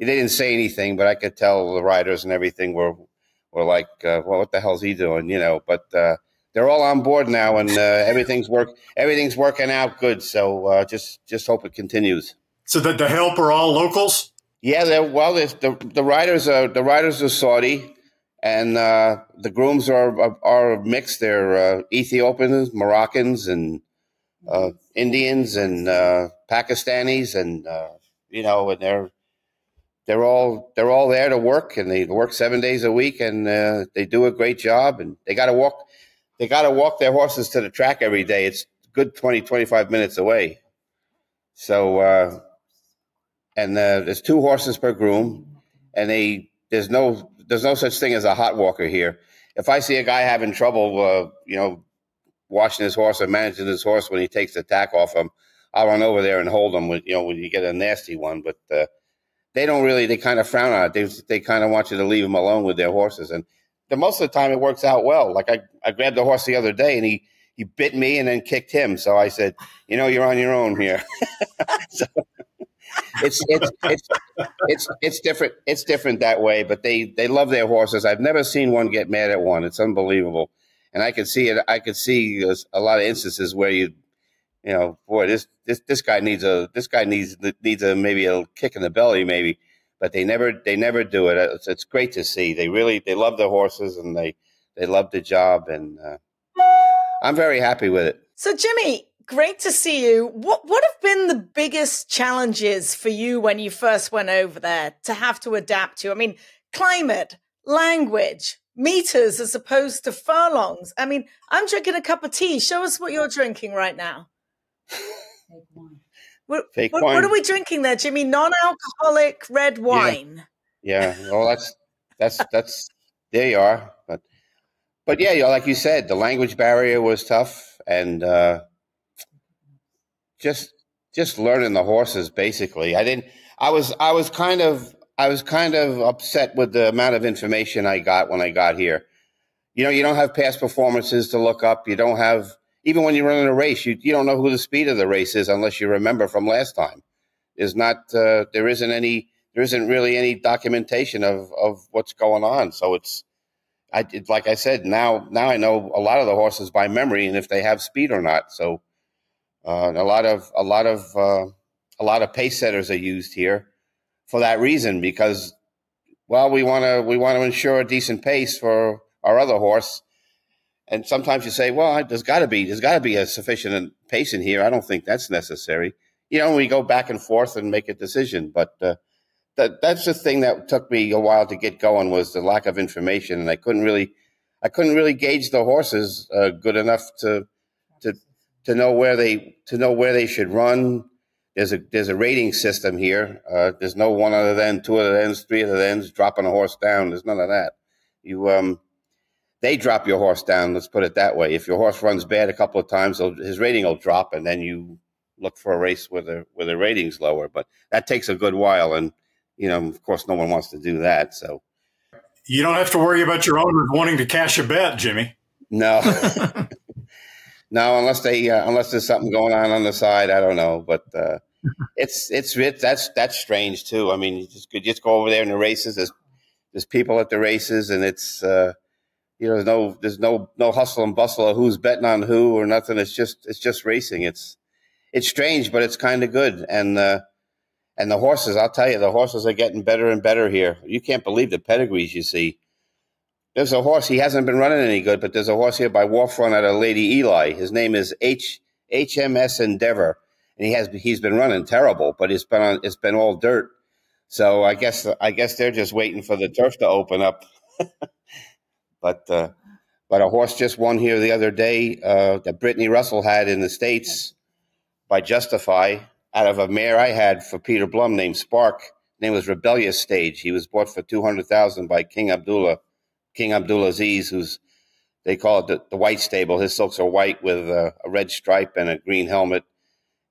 they didn't say anything, but I could tell the riders and everything were were like, uh, well, what the hell's he doing, you know? But uh, they're all on board now, and uh, everything's work everything's working out good. So uh, just just hope it continues.
So that the help are all locals.
Yeah, they're, well, the the riders are the riders are Saudi, and uh, the grooms are are, are mixed. They're uh, Ethiopians, Moroccans, and uh, Indians, and uh, Pakistanis, and you know, and they're they're all they're all there to work, and they work seven days a week, and they do a great job, and they got to walk they got to walk their horses to the track every day. It's good 20, 25 minutes away. So, uh, and uh, there's two horses per groom, and they there's no there's no such thing as a hot walker here. If I see a guy having trouble, uh, you know, washing his horse or managing his horse when he takes the tack off him, I'll run over there and hold him. With, you know, when you get a nasty one, but uh, they don't really they kind of frown on it. They they kind of want you to leave them alone with their horses, and the most of the time it works out well. Like I I grabbed the horse the other day and he he bit me and then kicked him. So I said, you know, you're on your own here. so it's it's it's it's it's different. It's different that way. But they they love their horses. I've never seen one get mad at one. It's unbelievable. And I could see it. I could see a lot of instances where you, you know, boy, this this this guy needs a this guy needs needs a maybe a kick in the belly, maybe. But they never they never do it. It's, it's great to see. They really they love their horses and they they love the job, and uh, I'm very happy with it.
So, Jimmy, great to see you. What what have been the biggest challenges for you when you first went over there to have to adapt to? I mean, climate, language, meters as opposed to furlongs. I mean, I'm drinking a cup of tea. Show us what you're drinking right now. What,
Fake
what,
wine.
what are we drinking there, Jimmy? Non-alcoholic red wine.
Yeah, well, that's that's that's there you are. But but yeah, you know, like you said, the language barrier was tough, and uh, just just learning the horses. Basically, I didn't. I was I was kind of I was kind of upset with the amount of information I got when I got here. You know, you don't have past performances to look up. You don't have even when you're running a race, you you don't know who the speed of the race is unless you remember from last time. There's not uh, there isn't any there isn't really any documentation of of what's going on. So it's I it, like I said now now I know a lot of the horses by memory and if they have speed or not. So uh, a lot of a lot of uh, a lot of pace setters are used here for that reason because well we want to we want to ensure a decent pace for our other horse and sometimes you say well there's got to be there's got to be a sufficient pace in here i don't think that's necessary you know we go back and forth and make a decision but uh, that that's the thing that took me a while to get going was the lack of information and i couldn't really i couldn't really gauge the horses uh, good enough to to to know where they to know where they should run there's a there's a rating system here. Uh, there's no one other than two other ends, three other ends, dropping a horse down. There's none of that. You um, they drop your horse down. Let's put it that way. If your horse runs bad a couple of times, his rating will drop, and then you look for a race where the where the rating's lower. But that takes a good while, and you know, of course, no one wants to do that. So
you don't have to worry about your owners wanting to cash a bet, Jimmy.
No. No, unless they uh, unless there's something going on on the side, I don't know. But uh, it's it's it, that's that's strange too. I mean, you just you just go over there in the races. There's there's people at the races, and it's uh, you know there's no there's no no hustle and bustle of who's betting on who or nothing. It's just it's just racing. It's it's strange, but it's kind of good. And uh, and the horses, I'll tell you, the horses are getting better and better here. You can't believe the pedigrees you see. There's a horse. He hasn't been running any good, but there's a horse here by War Front out of Lady Eli. His name is H HMS Endeavor, and he has he's been running terrible, but it's been on it's been all dirt. So I guess I guess they're just waiting for the turf to open up. but uh, but a horse just won here the other day uh, that Brittany Russell had in the states by Justify out of a mare I had for Peter Blum named Spark. Name was Rebellious Stage. He was bought for two hundred thousand by King Abdullah King Abdullah Abdulaziz, who's they call it the, the white stable. His silks are white with a, a, red stripe and a green helmet,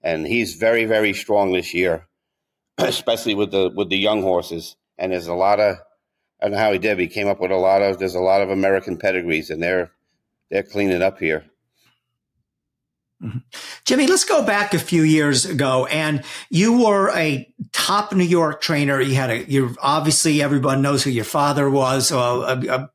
and he's very very strong this year, especially with the with the young horses. And there's a lot of I don't know how he did. He came up with a lot of there's a lot of American pedigrees, and they're they're cleaning up here.
Mm-hmm. Jimmy, let's go back a few years ago, and you were a top New York trainer. You had a, you obviously everyone knows who your father was, a, a, a,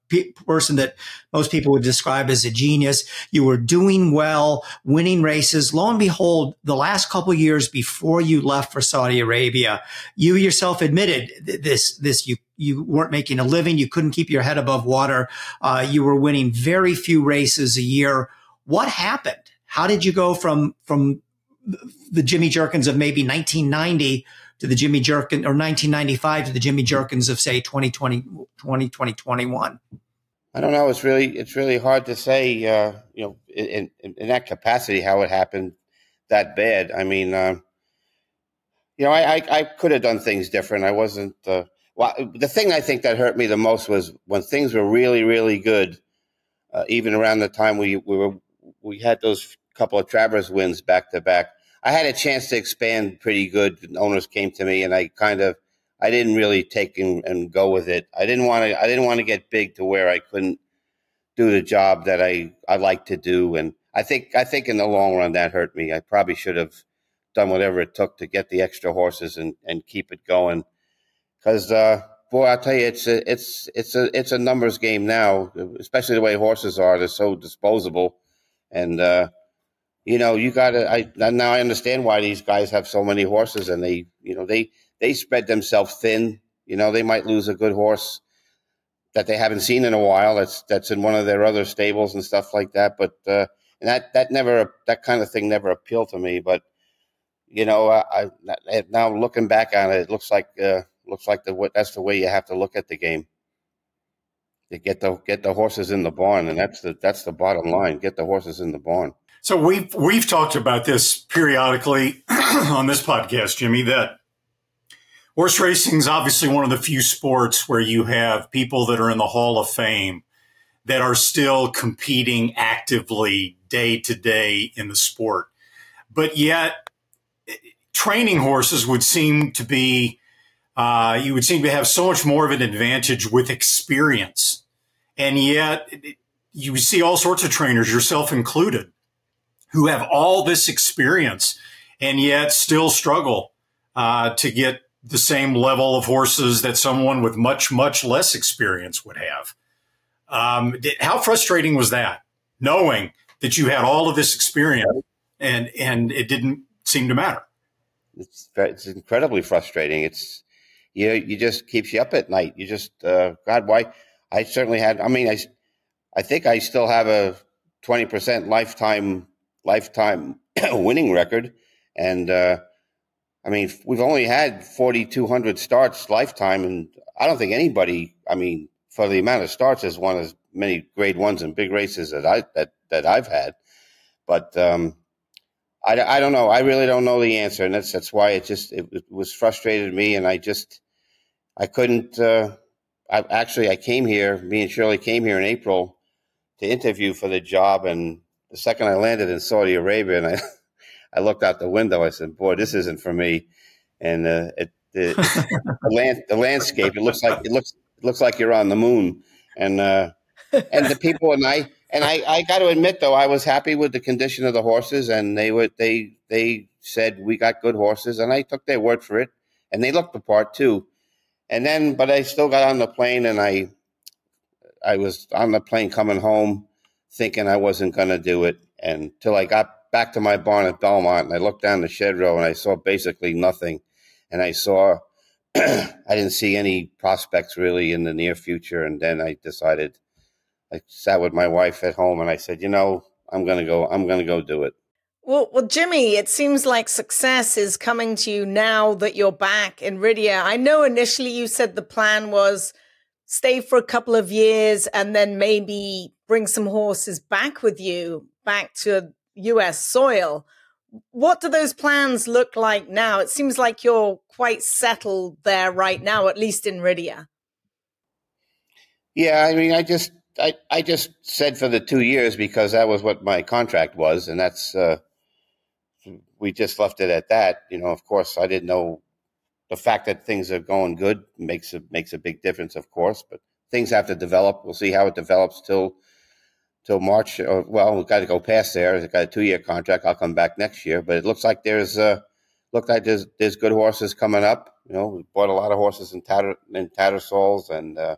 person that most people would describe as a genius. You were doing well, winning races. Lo and behold, the last couple years before you left for Saudi Arabia, you yourself admitted this. This you you weren't making a living. You couldn't keep your head above water. Uh, you were winning very few races a year. What happened? How did you go from from the Jimmy Jerkens of maybe 1990 to the Jimmy Jerkin or 1995 to the Jimmy Jerkens of say 2020, 20, 2021?
I don't know. It's really it's really hard to say. Uh, you know, in, in, in, that capacity, how it happened that bad. I mean, uh, you know, I, I, I could have done things different. I wasn't. Uh, well, the thing I think that hurt me the most was when things were really really good. Uh, even around the time we we were we had those couple of Travers wins back to back. I had a chance to expand pretty good. Owners came to me, and I kind of I didn't really take and, and go with it. I didn't want to. I didn't want to get big to where I couldn't do the job that I I like to do. And I think I think in the long run that hurt me. I probably should have done whatever it took to get the extra horses and and keep it going. Because uh, boy, I tell you, it's a it's it's a it's a numbers game now, especially the way horses are. They're so disposable, and uh, you know you got to. I now I understand why these guys have so many horses, and they you know they they spread themselves thin. You know, they might lose a good horse that they haven't seen in a while. That's that's in one of their other stables and stuff like that. But uh, and that that never that kind of thing never appealed to me. But you know, I, I now looking back on it, it looks like uh, looks like the that's the way you have to look at the game. To get the get the horses in the barn, and that's the that's the bottom line. Get the horses in the barn.
So we've we've talked about this periodically on this podcast, Jimmy. That Horse racing is obviously one of the few sports where you have people that are in the Hall of Fame that are still competing actively day to day in the sport. But yet, training horses would seem to be, uh, you would seem to have so much more of an advantage with experience. And yet, you see all sorts of trainers, yourself included, who have all this experience and yet still struggle uh, to get the same level of horses that someone with much, much less experience would have. Um, how frustrating was that, knowing that you had all of this experience and and it didn't seem to matter?
It's it's incredibly frustrating. It's you you just keeps you up at night. You just uh, God, why? I certainly had. I mean, I I think I still have a twenty percent lifetime lifetime winning record, and uh, I mean, we've only had 4,200 starts lifetime, and I don't think anybody, I mean, for the amount of starts, has won as many grade ones and big races that I that that I've had. But um, I, I don't know. I really don't know the answer, and that's that's why it just it, was frustrated me, and I just I couldn't. Uh, I actually I came here. Me and Shirley came here in April to interview for the job, and the second I landed in Saudi Arabia, and I. I looked out the window. I said, "Boy, this isn't for me." And uh, it, the, the, land, the landscape. It looks like it looks it looks like you're on the moon. And uh, and the people and I and I, I got to admit though, I was happy with the condition of the horses, and they were they they said we got good horses, and I took their word for it, and they looked the part too. And then, but I still got on the plane, and I I was on the plane coming home, thinking I wasn't going to do it, until I got back to my barn at Belmont and I looked down the shed row and I saw basically nothing. And I saw, I didn't see any prospects really in the near future. And then I decided, I sat with my wife at home and I said, you know, I'm going to go, I'm going to go do it.
Well, well, Jimmy, it seems like success is coming to you now that you're back in Riyadh. I know initially you said the plan was stay for a couple of years and then maybe bring some horses back with you back to US soil. What do those plans look like now? It seems like you're quite settled there right now, at least in Riyadh.
Yeah, I mean, I just I, I just said for the two years because that was what my contract was, and that's uh, we just left it at that. You know, of course, I didn't know the fact that things are going good makes a makes a big difference, of course, but things have to develop. We'll see how it develops till till March. Or, well, we've got to go past there. I've got a two year contract. I'll come back next year. But it looks like there's uh, look like there's there's good horses coming up. You know, we bought a lot of horses in Tatter in Tattersalls, and uh,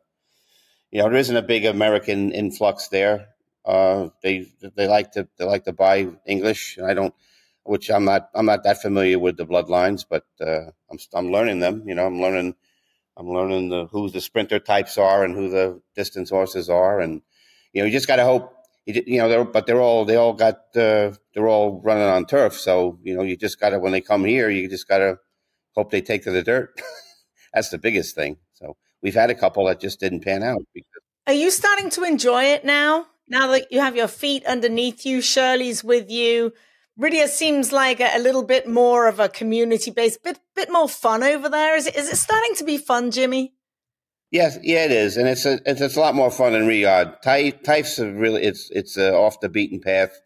you know there isn't a big American influx there. Uh, they they like to they like to buy English. and I don't, which I'm not I'm not that familiar with the bloodlines, but uh, I'm I'm learning them. You know, I'm learning I'm learning the who the sprinter types are and who the distance horses are, and you know you just got to hope you know, they're, but they're all they all got uh, they're all running on turf. So you know, you just got to when they come here, you just got to hope they take to the dirt. That's the biggest thing. So we've had a couple that just didn't pan out. Because-
Are you starting to enjoy it now? Now that you have your feet underneath you, Shirley's with you. Riyadh seems like a, a little bit more of a community based, bit bit more fun over there. Is it is it starting to be fun, Jimmy?
Yes, yeah, it is, and it's a it's, it's a lot more fun than Riyadh. Taif's really it's it's uh, off the beaten path.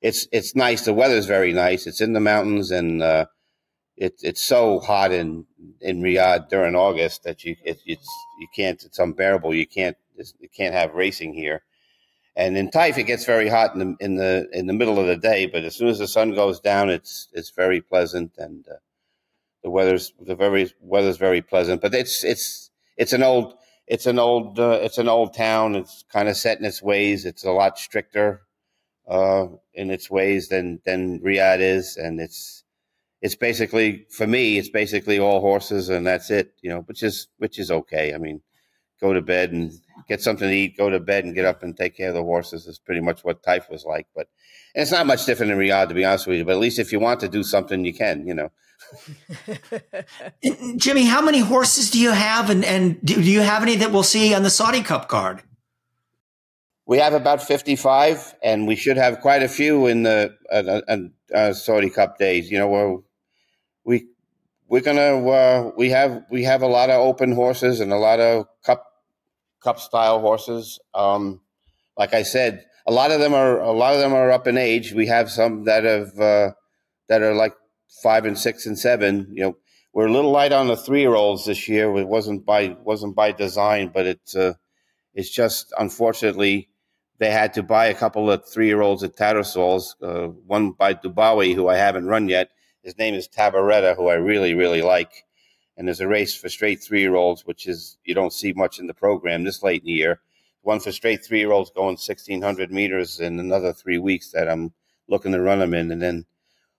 It's it's nice. The weather's very nice. It's in the mountains, and uh, it, it's so hot in in Riyadh during August that you it, it's you can't it's unbearable. You can't you can't have racing here. And in Taif, it gets very hot in the in the in the middle of the day, but as soon as the sun goes down, it's it's very pleasant and uh, the weather's the very weather's very pleasant. But it's it's it's an old it's an old uh, it's an old town. It's kind of set in its ways. It's a lot stricter uh, in its ways than than Riyadh is, and it's it's basically for me it's basically all horses and that's it. You know, which is which is okay. I mean, go to bed and get something to eat, go to bed and get up and take care of the horses is pretty much what Taif was like. But it's not much different in Riyadh, to be honest with you. But at least if you want to do something, you can. You know.
Jimmy, how many horses do you have, and and do you have any that we'll see on the Saudi Cup card?
We have about fifty-five, and we should have quite a few in the uh, uh, uh Saudi Cup days. You know, where we we're gonna uh, we have we have a lot of open horses and a lot of cup cup style horses. Um, like I said, a lot of them are a lot of them are up in age. We have some that have uh, that are like five and six and seven. You know, we're a little light on the three year olds this year. It wasn't by wasn't by design, but it's uh, it's just unfortunately they had to buy a couple of three year olds at Tattersalls. Uh, one by Dubawi, who I haven't run yet. His name is Tabaretta, who I really really like. And there's a race for straight three year olds, which is you don't see much in the program this late in the year. One for straight three year olds going 1600 meters in another three weeks that I'm looking to run him in, and then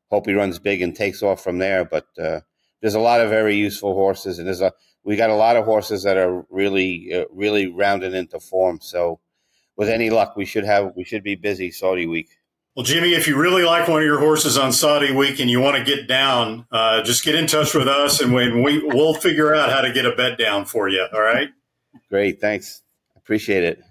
hope he runs big and takes off from there. But uh, there's a lot of very useful horses, and there's a we got a lot of horses that are really uh, really rounding into form. So with any luck, we should have we should be busy Saudi week.
Well, Jimmy, if you really like one of your horses on Saudi week and you want to get down, uh, just get in touch with us, and we, we we'll figure out how to get a bet down for you. All right.
Great, thanks. Appreciate it.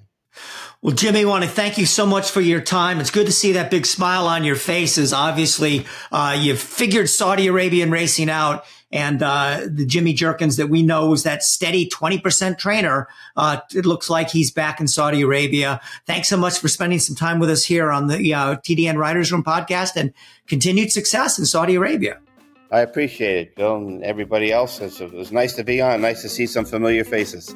Well, Jimmy, I want to thank you so much for your time. It's good to see that big smile on your faces. Obviously, uh, you've figured Saudi Arabian racing out. And uh, the Jimmy Jerkens that we know is that steady 20% trainer. Uh, it looks like he's back in Saudi Arabia. Thanks so much for spending some time with us here on the uh, TDN Writers Room podcast and continued success in Saudi Arabia.
I appreciate it, Bill, and everybody else. It was nice to be on. Nice to see some familiar faces.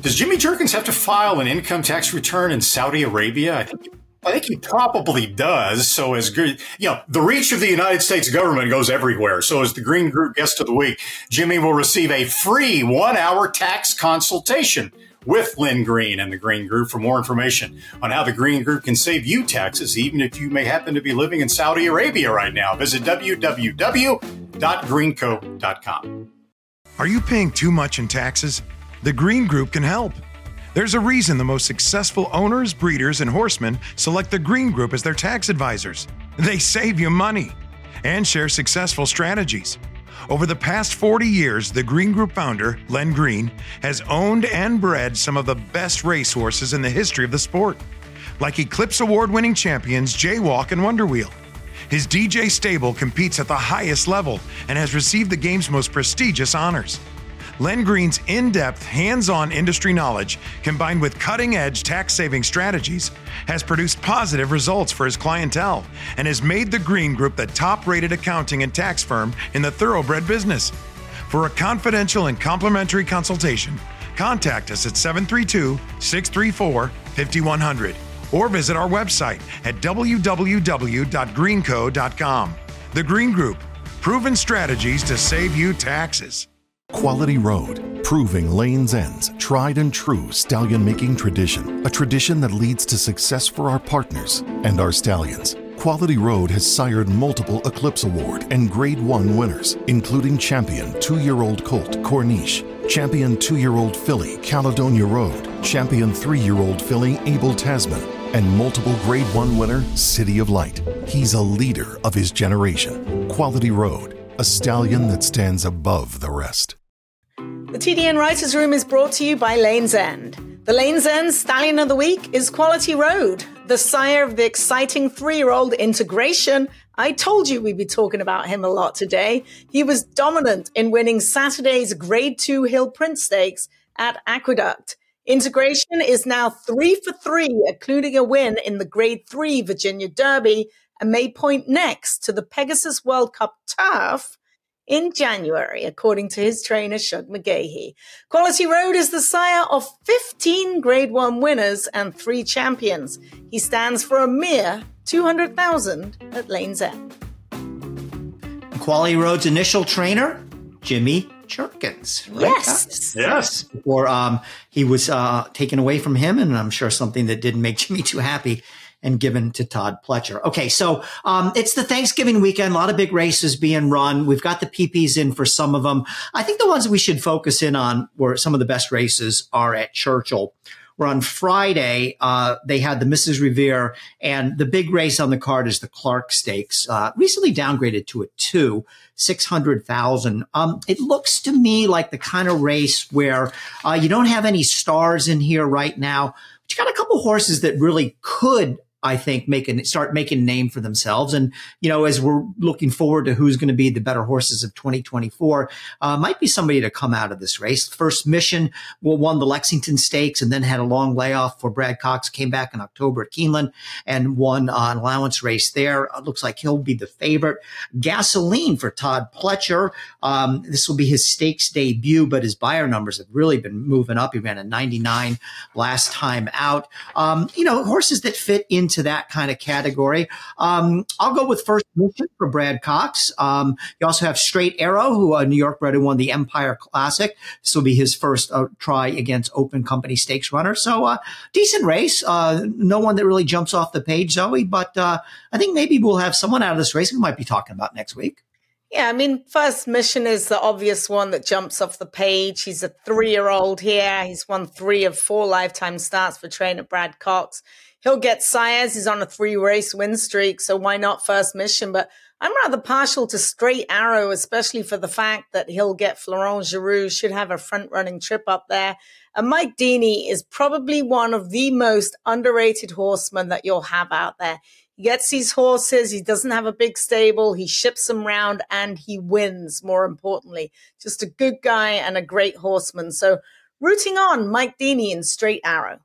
Does Jimmy Jerkens have to file an income tax return in Saudi Arabia? I think, I think he probably does. So as good, you know, the reach of the United States government goes everywhere. So as the Green Group guest of the week, Jimmy will receive a free one hour tax consultation with Len Green and the Green Group. For more information on how the Green Group can save you taxes, even if you may happen to be living in Saudi Arabia right now, visit www.greenco.com.
Are you paying too much in taxes? The Green Group can help. There's a reason the most successful owners, breeders, and horsemen select the Green Group as their tax advisors. They save you money and share successful strategies. Over the past 40 years, the Green Group founder, Len Green, has owned and bred some of the best racehorses in the history of the sport, like Eclipse Award winning champions Jaywalk and Wonderwheel. His DJ stable competes at the highest level and has received the game's most prestigious honors. Len Green's in depth, hands on industry knowledge, combined with cutting edge tax saving strategies, has produced positive results for his clientele and has made the Green Group the top rated accounting and tax firm in the thoroughbred business. For a confidential and complimentary consultation, contact us at 732 634 5100 or visit our website at www.greenco.com. The Green Group, proven strategies to save you taxes.
Quality Road, proving Lane's End's tried and true stallion making tradition, a tradition that leads to success for our partners and our stallions. Quality Road has sired multiple Eclipse Award and Grade 1 winners, including champion two year old colt Corniche, champion two year old filly Caledonia Road, champion three year old filly Abel Tasman, and multiple Grade 1 winner City of Light. He's a leader of his generation. Quality Road, a stallion that stands above the rest.
The TDN Writers Room is brought to you by Lane's End. The Lane's End Stallion of the Week is Quality Road, the sire of the exciting three year old integration. I told you we'd be talking about him a lot today. He was dominant in winning Saturday's Grade 2 Hill Prince Stakes at Aqueduct. Integration is now three for three, including a win in the Grade 3 Virginia Derby and may point next to the Pegasus World Cup turf in January, according to his trainer, Shug McGaughey. Quality Road is the sire of 15 Grade 1 winners and three champions. He stands for a mere 200,000 at Lane's End.
Quality Road's initial trainer, Jimmy Jerkens.
Right? Yes.
Yes.
Or um, he was uh, taken away from him, and I'm sure something that didn't make Jimmy too happy and given to Todd Pletcher. Okay, so um, it's the Thanksgiving weekend. A lot of big races being run. We've got the PPs in for some of them. I think the ones that we should focus in on where some of the best races are at Churchill. Where on Friday uh, they had the Mrs. Revere, and the big race on the card is the Clark Stakes, uh, recently downgraded to a two, six hundred thousand. Um, it looks to me like the kind of race where uh, you don't have any stars in here right now, but you got a couple horses that really could I think, make start making a name for themselves. And, you know, as we're looking forward to who's going to be the better horses of 2024, uh, might be somebody to come out of this race. First mission won the Lexington Stakes and then had a long layoff for Brad Cox, came back in October at Keeneland and won uh, an allowance race there. It looks like he'll be the favorite. Gasoline for Todd Pletcher. Um, this will be his stakes debut, but his Beyer numbers have really been moving up. He ran a 99 last time out. Um, you know, horses that fit in into that kind of category. Um, I'll go with first mission for Brad Cox. Um, you also have Straight Arrow, who a New York bred who won the Empire Classic. This will be his first uh, try against Open Company Stakes runner. So uh, decent race. Uh, no one that really jumps off the page, Zoe. But uh, I think maybe we'll have someone out of this race we might be talking about next week.
Yeah, I mean, first mission is the obvious one that jumps off the page. He's a three year old here. He's won three of four lifetime starts for trainer Brad Cox he'll get sires. He's on a three race win streak. So why not first mission? But I'm rather partial to straight arrow, especially for the fact that he'll get Florent Geroux, should have a front running trip up there. And Mike Deeney is probably one of the most underrated horsemen that you'll have out there. He gets these horses. He doesn't have a big stable. He ships them round and he wins, more importantly. Just a good guy and a great horseman. So rooting on Mike Deeney in straight arrow.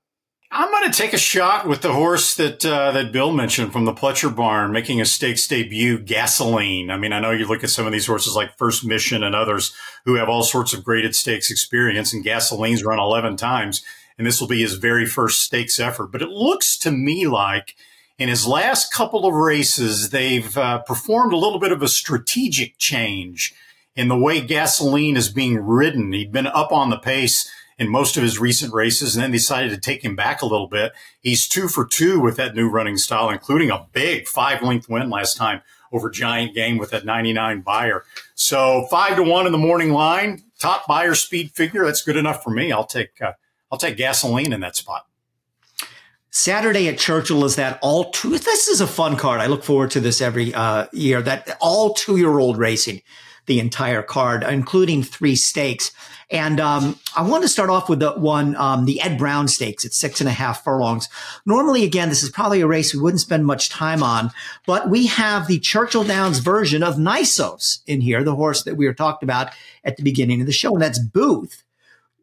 I'm going to take a shot with the horse that uh, that Bill mentioned from the Pletcher barn, making a stakes debut, Gasoline. I mean, I know you look at some of these horses like First Mission and others who have all sorts of graded stakes experience, and Gasoline's run 11 times, and this will be his very first stakes effort. But it looks to me like in his last couple of races, they've uh, performed a little bit of a strategic change in the way Gasoline is being ridden. He'd been up on the pace in most of his recent races and then decided to take him back a little bit. He's two for two with that new running style, including a big five length win last time over Giant Game with that 99 Beyer. So five to one in the morning line, top Beyer speed figure. That's good enough for me. I'll take, uh, I'll take gasoline in that spot.
Saturday at Churchill is that all two. This is a fun card. I look forward to this every uh, year. That all two year old racing, the entire card, including three stakes. And um, I want to start off with the one, um, the Ed Brown Stakes at six and a half furlongs. Normally, again, this is probably a race we wouldn't spend much time on, but we have the Churchill Downs version of Nysos in here, the horse that we were talked about at the beginning of the show, and that's Booth.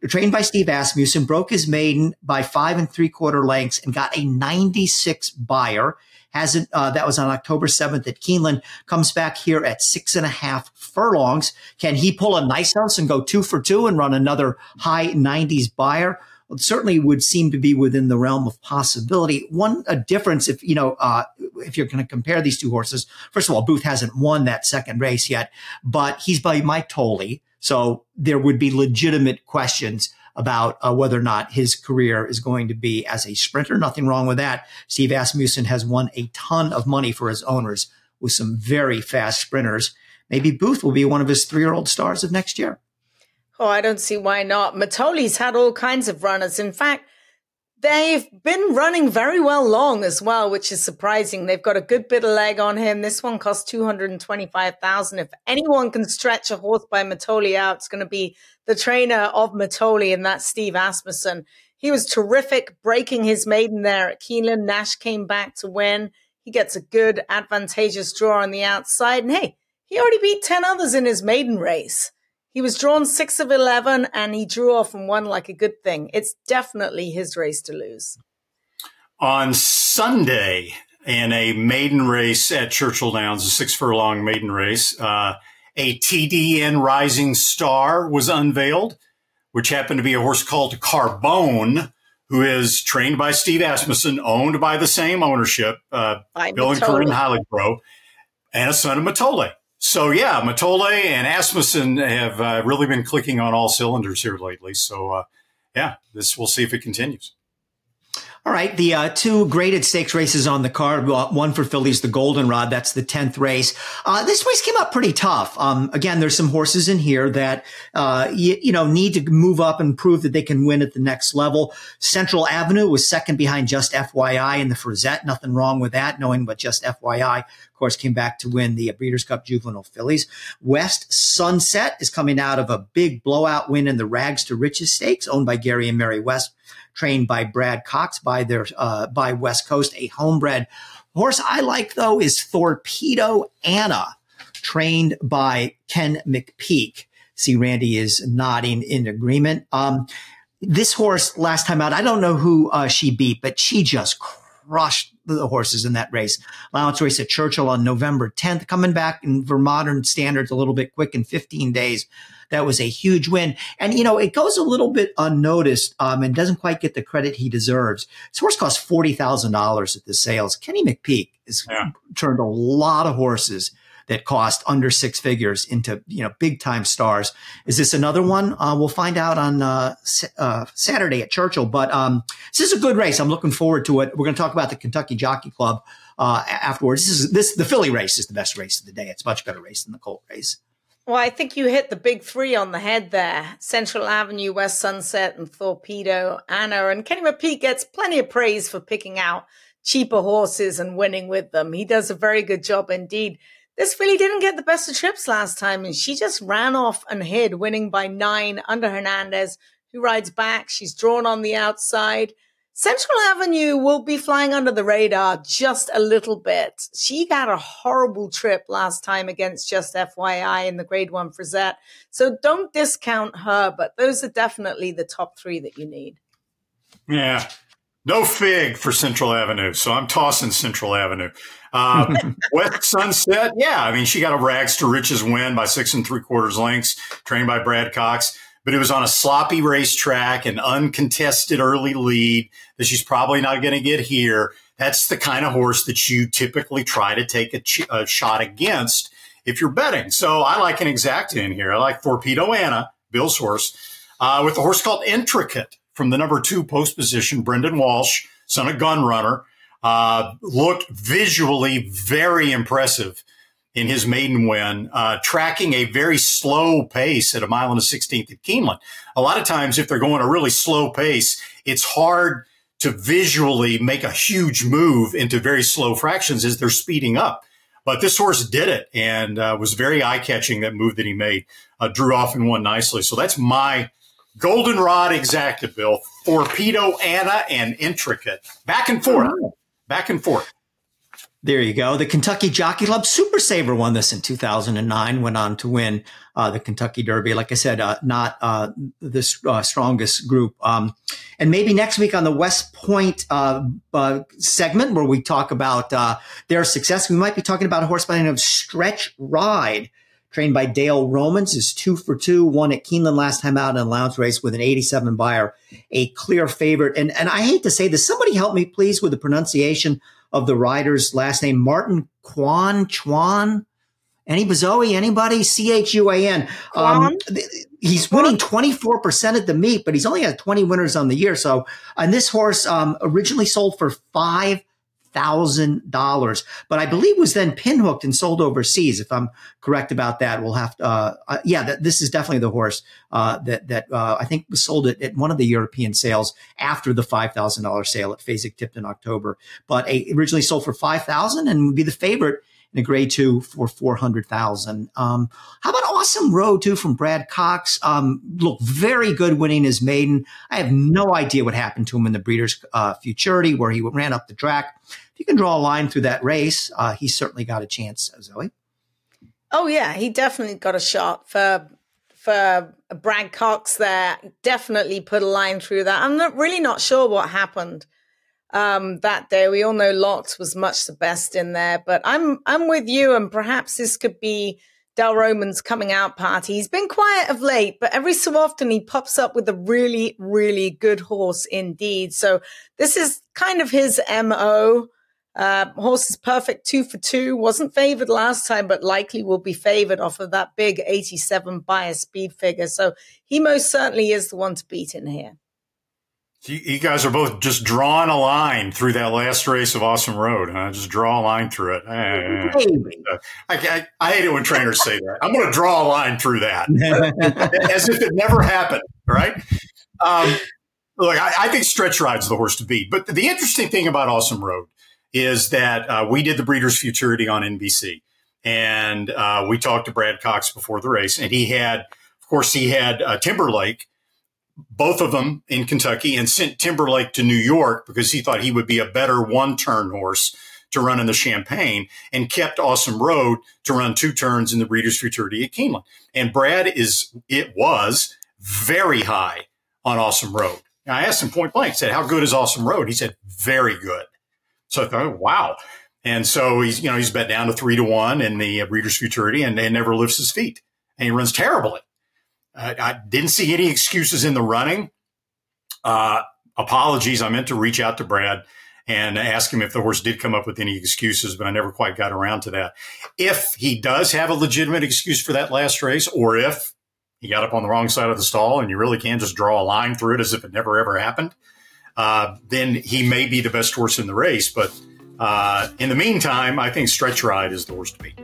Trained by Steve Asmussen, broke his maiden by five and three quarter lengths and got a 96 Hasn't uh, that was on October 7th at Keeneland, comes back here at six and a half furlongs. Can he pull a nice house and go two for two and run another high 90s Beyer? Well, certainly would seem to be within the realm of possibility. One a difference, if you know, uh, if you're going to compare these two horses, first of all, Booth hasn't won that second race yet, but he's by Mitole, so there would be legitimate questions about uh, whether or not his career is going to be as a sprinter. Nothing wrong with that. Steve Asmussen has won a ton of money for his owners with some very fast sprinters. Maybe Booth will be one of his three year old stars of next year.
Oh, I don't see why not. Mitole's had all kinds of runners. In fact, They've been running very well long as well, which is surprising. They've got a good bit of leg on him. This one cost 225,000. If anyone can stretch a horse by Matoli out, it's going to be the trainer of Mitole, and that's Steve Asmussen. He was terrific breaking his maiden there at Keeneland. Nash came back to win. He gets a good advantageous draw on the outside. And hey, he already beat 10 others in his maiden race. He was drawn six of 11 and he drew off and won like a good thing. It's definitely his race to lose.
On Sunday, in a maiden race at Churchill Downs, a six furlong maiden race. Uh, a TDN Rising Star was unveiled, which happened to be a horse called Carbone, who is trained by Steve Asmussen, owned by the same ownership, uh, Bill and Corinne Heiligbrodt, and a son of Mitole. So yeah, Mitole and Asmussen have uh, really been clicking on all cylinders here lately. So uh, yeah, this we'll see if it continues.
All right, the uh, two graded stakes races on the card. One for Fillies, the Goldenrod. That's the tenth race. Uh, this race came up pretty tough. Um, again, there's some horses in here that uh, you, you, know need to move up and prove that they can win at the next level. Central Avenue was second behind Just FYI in the Frizette. Nothing wrong with that, knowing what Just FYI, of course, came back to win the Breeders' Cup Juvenile Fillies. West Sunset is coming out of a big blowout win in the Rags to Riches Stakes, owned by Gary and Mary West trained by Brad Cox by their uh, by West Coast, a homebred horse I like though is Torpedo Anna, trained by Ken McPeek. See, Randy is nodding in agreement. Um, this horse last time out, I don't know who uh, she beat, but she just crushed the horses in that race. Allowance race at Churchill on November 10th, coming back in for modern standards a little bit quick in 15 days. That was a huge win. And, you know, it goes a little bit unnoticed um, and doesn't quite get the credit he deserves. This horse cost $40,000 at the sales. Kenny McPeek has yeah. turned a lot of horses that cost under six figures into you know big time stars. Is this another one? Uh, we'll find out on uh, uh, Saturday at Churchill. But um, this is a good race. I'm looking forward to it. We're going to talk about the Kentucky Jockey Club uh, afterwards. This is this the Filly race is the best race of the day. It's a much better race than the Colt race.
Well, I think you hit the big three on the head there. Central Avenue, West Sunset, and Torpedo Anna. And Kenny McPeek gets plenty of praise for picking out cheaper horses and winning with them. He does a very good job indeed. This really didn't get the best of trips last time, and she just ran off and hid, winning by nine under Hernandez, who rides back. She's drawn on the outside. Central Avenue will be flying under the radar just a little bit. She got a horrible trip last time against just FYI in the grade one Frizette. So don't discount her, but those are definitely the top three that you need.
Yeah. No fig for Central Avenue. So I'm tossing Central Avenue. Um, West Sunset. Yeah. I mean, she got a rags to riches win by six and three quarters lengths, trained by Brad Cox but it was on a sloppy racetrack, an uncontested early lead that she's probably not going to get here. That's the kind of horse that you typically try to take a, ch- a shot against if you're betting. So I like an exact in here. I like Torpedo Anna, Bill's horse, uh, with a horse called Intricate from the number two post position, Brendan Walsh, son of Gun Runner. Uh, looked visually very impressive in his maiden win, uh, tracking a very slow pace at a mile and a 16th at Keeneland. A lot of times, if they're going a really slow pace, it's hard to visually make a huge move into very slow fractions as they're speeding up. But this horse did it and uh, was very eye catching that move that he made. Uh, drew off and won nicely. So that's my goldenrod exacta, Bill. Torpedo, Anna, and Intricate. Back and forth. Back and forth.
There you go. The Kentucky Jockey Club Super Saver won this in 2009, went on to win uh, the Kentucky Derby. Like I said, uh, not uh, the uh, strongest group. Um, and maybe next week on the West Point uh, uh, segment where we talk about their success, we might be talking about a horse by the name of Stretch Ride, trained by Dale Romans, is two for two, won at Keeneland last time out in a allowance race with an 87 Beyer, a clear favorite. And, and I hate to say this, somebody help me please with the pronunciation of the rider's last name, Martin Quan Chuan. Any Bazoe? Anybody? C H U A N. Um, he's winning 24% at the meet, but he's only had 20 winners on the year. So, and this horse um, originally sold for five thousand dollars, but I believe was then pinhooked and sold overseas. If I'm correct about that, we'll have to. Uh, uh, yeah, that, this is definitely the horse uh, that that uh, I think was sold at, at, one of the European sales after the five thousand dollar sale at Fasig-Tipton in October. But a, originally sold for five thousand and would be the favorite in a grade two for 400,000. Um, how about Awesome Road 2 from Brad Cox? Um, look, very good winning his maiden. I have no idea what happened to him in the Breeders' uh, Futurity where he ran up the track. If you can draw a line through that race, uh, he certainly got a chance, Zoe.
Oh yeah, he definitely got a shot for for Brad Cox there. Definitely put a line through that. I'm not really not sure what happened um, that day. We all know Locks was much the best in there, but I'm I'm with you, and perhaps this could be Dale Romans' coming out party. He's been quiet of late, but every so often he pops up with a really, really good horse indeed. So this is kind of his MO. Uh, horse is perfect two for two. Wasn't favored last time, but likely will be favored off of that big 87 Beyers speed figure. So he most certainly is the one to beat in here.
You, guys are both just drawing a line through that last race of Awesome Road. Huh? Just draw a line through it. I, I, I hate it when trainers say that. I'm going to draw a line through that as if it never happened. Right? Um, look, I, I, think Stretch Ride's the horse to beat. But the interesting thing about Awesome Road is that uh, we did the Breeders' Futurity on NBC, and uh, we talked to Brad Cox before the race, and he had, of course, he had uh, Timberlake both of them in Kentucky and sent Timberlake to New York because he thought he would be a better one turn horse to run in the Champagne and kept Awesome Road to run two turns in the Breeders' Futurity at Keeneland. And Brad is, it was very high on Awesome Road. I asked him point blank, said, How good is Awesome Road? He said, Very good. So I thought, wow. And so he's, you know, he's bet down to three to one in the Breeders' Futurity and, and never lifts his feet. And he runs terribly. I, I didn't see any excuses in the running. Uh, apologies. I meant to reach out to Brad and ask him if the horse did come up with any excuses, but I never quite got around to that. If he does have a legitimate excuse for that last race, or if he got up on the wrong side of the stall and you really can just draw a line through it as if it never ever happened, uh, then he may be the best horse in the race. But uh, in the meantime, I think Stretch Ride is the horse to beat.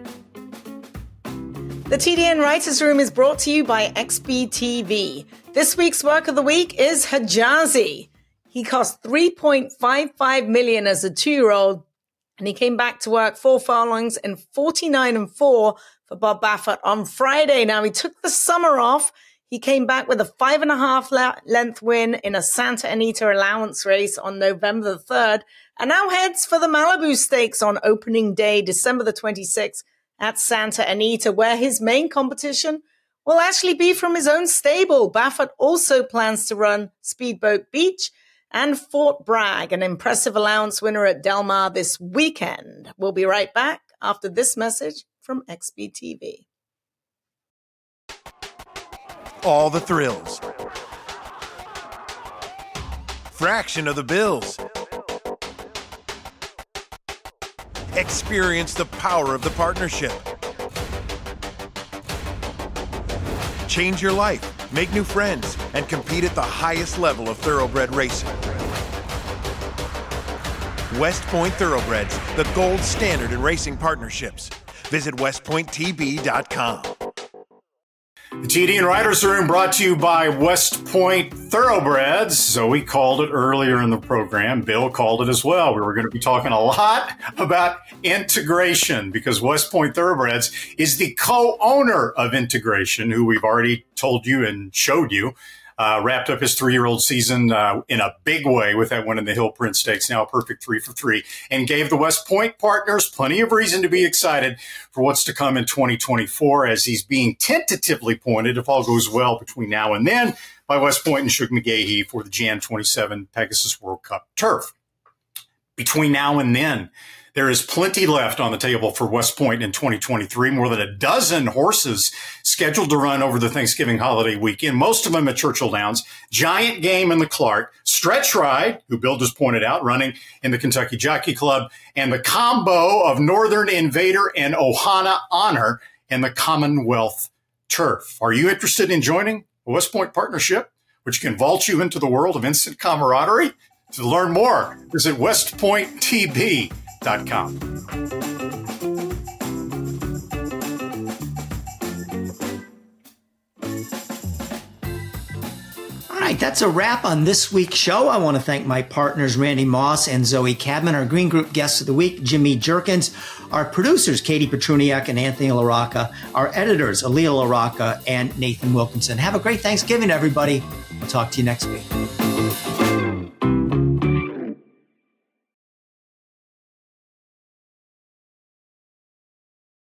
The TDN Writers Room is brought to you by XBTV. This week's work of the week is Hijazi. He cost 3.55 million as a two-year-old, and he came back to work four furlongs in 49 and four for Bob Baffert on Friday. Now he took the summer off. He came back with a five and a half length win in a Santa Anita allowance race on November the 3rd, and now heads for the Malibu Stakes on opening day, December the 26th at Santa Anita, where his main competition will actually be from his own stable. Baffert also plans to run Speedboat Beach and Fort Bragg, an impressive allowance winner at Del Mar this weekend. We'll be right back after this message from XBTV.
All the thrills. Fraction of the bills. Experience the power of the partnership. Change your life, make new friends, and compete at the highest level of thoroughbred racing. West Point Thoroughbreds, the gold standard in racing partnerships. Visit westpointtb.com.
The TDN Writers Room brought to you by West Point Thoroughbreds. So we called it earlier in the program. Bill called it as well. We were going to be talking a lot about Integration because West Point Thoroughbreds is the co-owner of Integration, who we've already told you and showed you uh, wrapped up his three year old season uh, in a big way with that win in the Hill Prince Stakes, now a perfect three for three, and gave the West Point partners plenty of reason to be excited for what's to come in 2024 as he's being tentatively pointed, if all goes well between now and then, by West Point and Shug McGaughey for the Jan 27 Pegasus World Cup turf. Between now and then, there is plenty left on the table for West Point in 2023. More than a dozen horses scheduled to run over the Thanksgiving holiday weekend, most of them at Churchill Downs. Giant Game in the Clark, Stretch Ride, who Bill just pointed out, running in the Kentucky Jockey Club, and the combo of Northern Invader and Ohana Honor in the Commonwealth Turf. Are you interested in joining a West Point partnership, which can vault you into the world of instant camaraderie? To learn more, visit westpointtb.com com.
All right, that's a wrap on this week's show. I want to thank my partners, Randy Moss and Zoe Cadman, our Green Group guests of the week, Jimmy Jerkens, our producers, Katie Petrunyak and Anthony LaRocca, our editors, Aaliyah LaRocca and Nathan Wilkinson. Have a great Thanksgiving, everybody. I'll talk to you next week.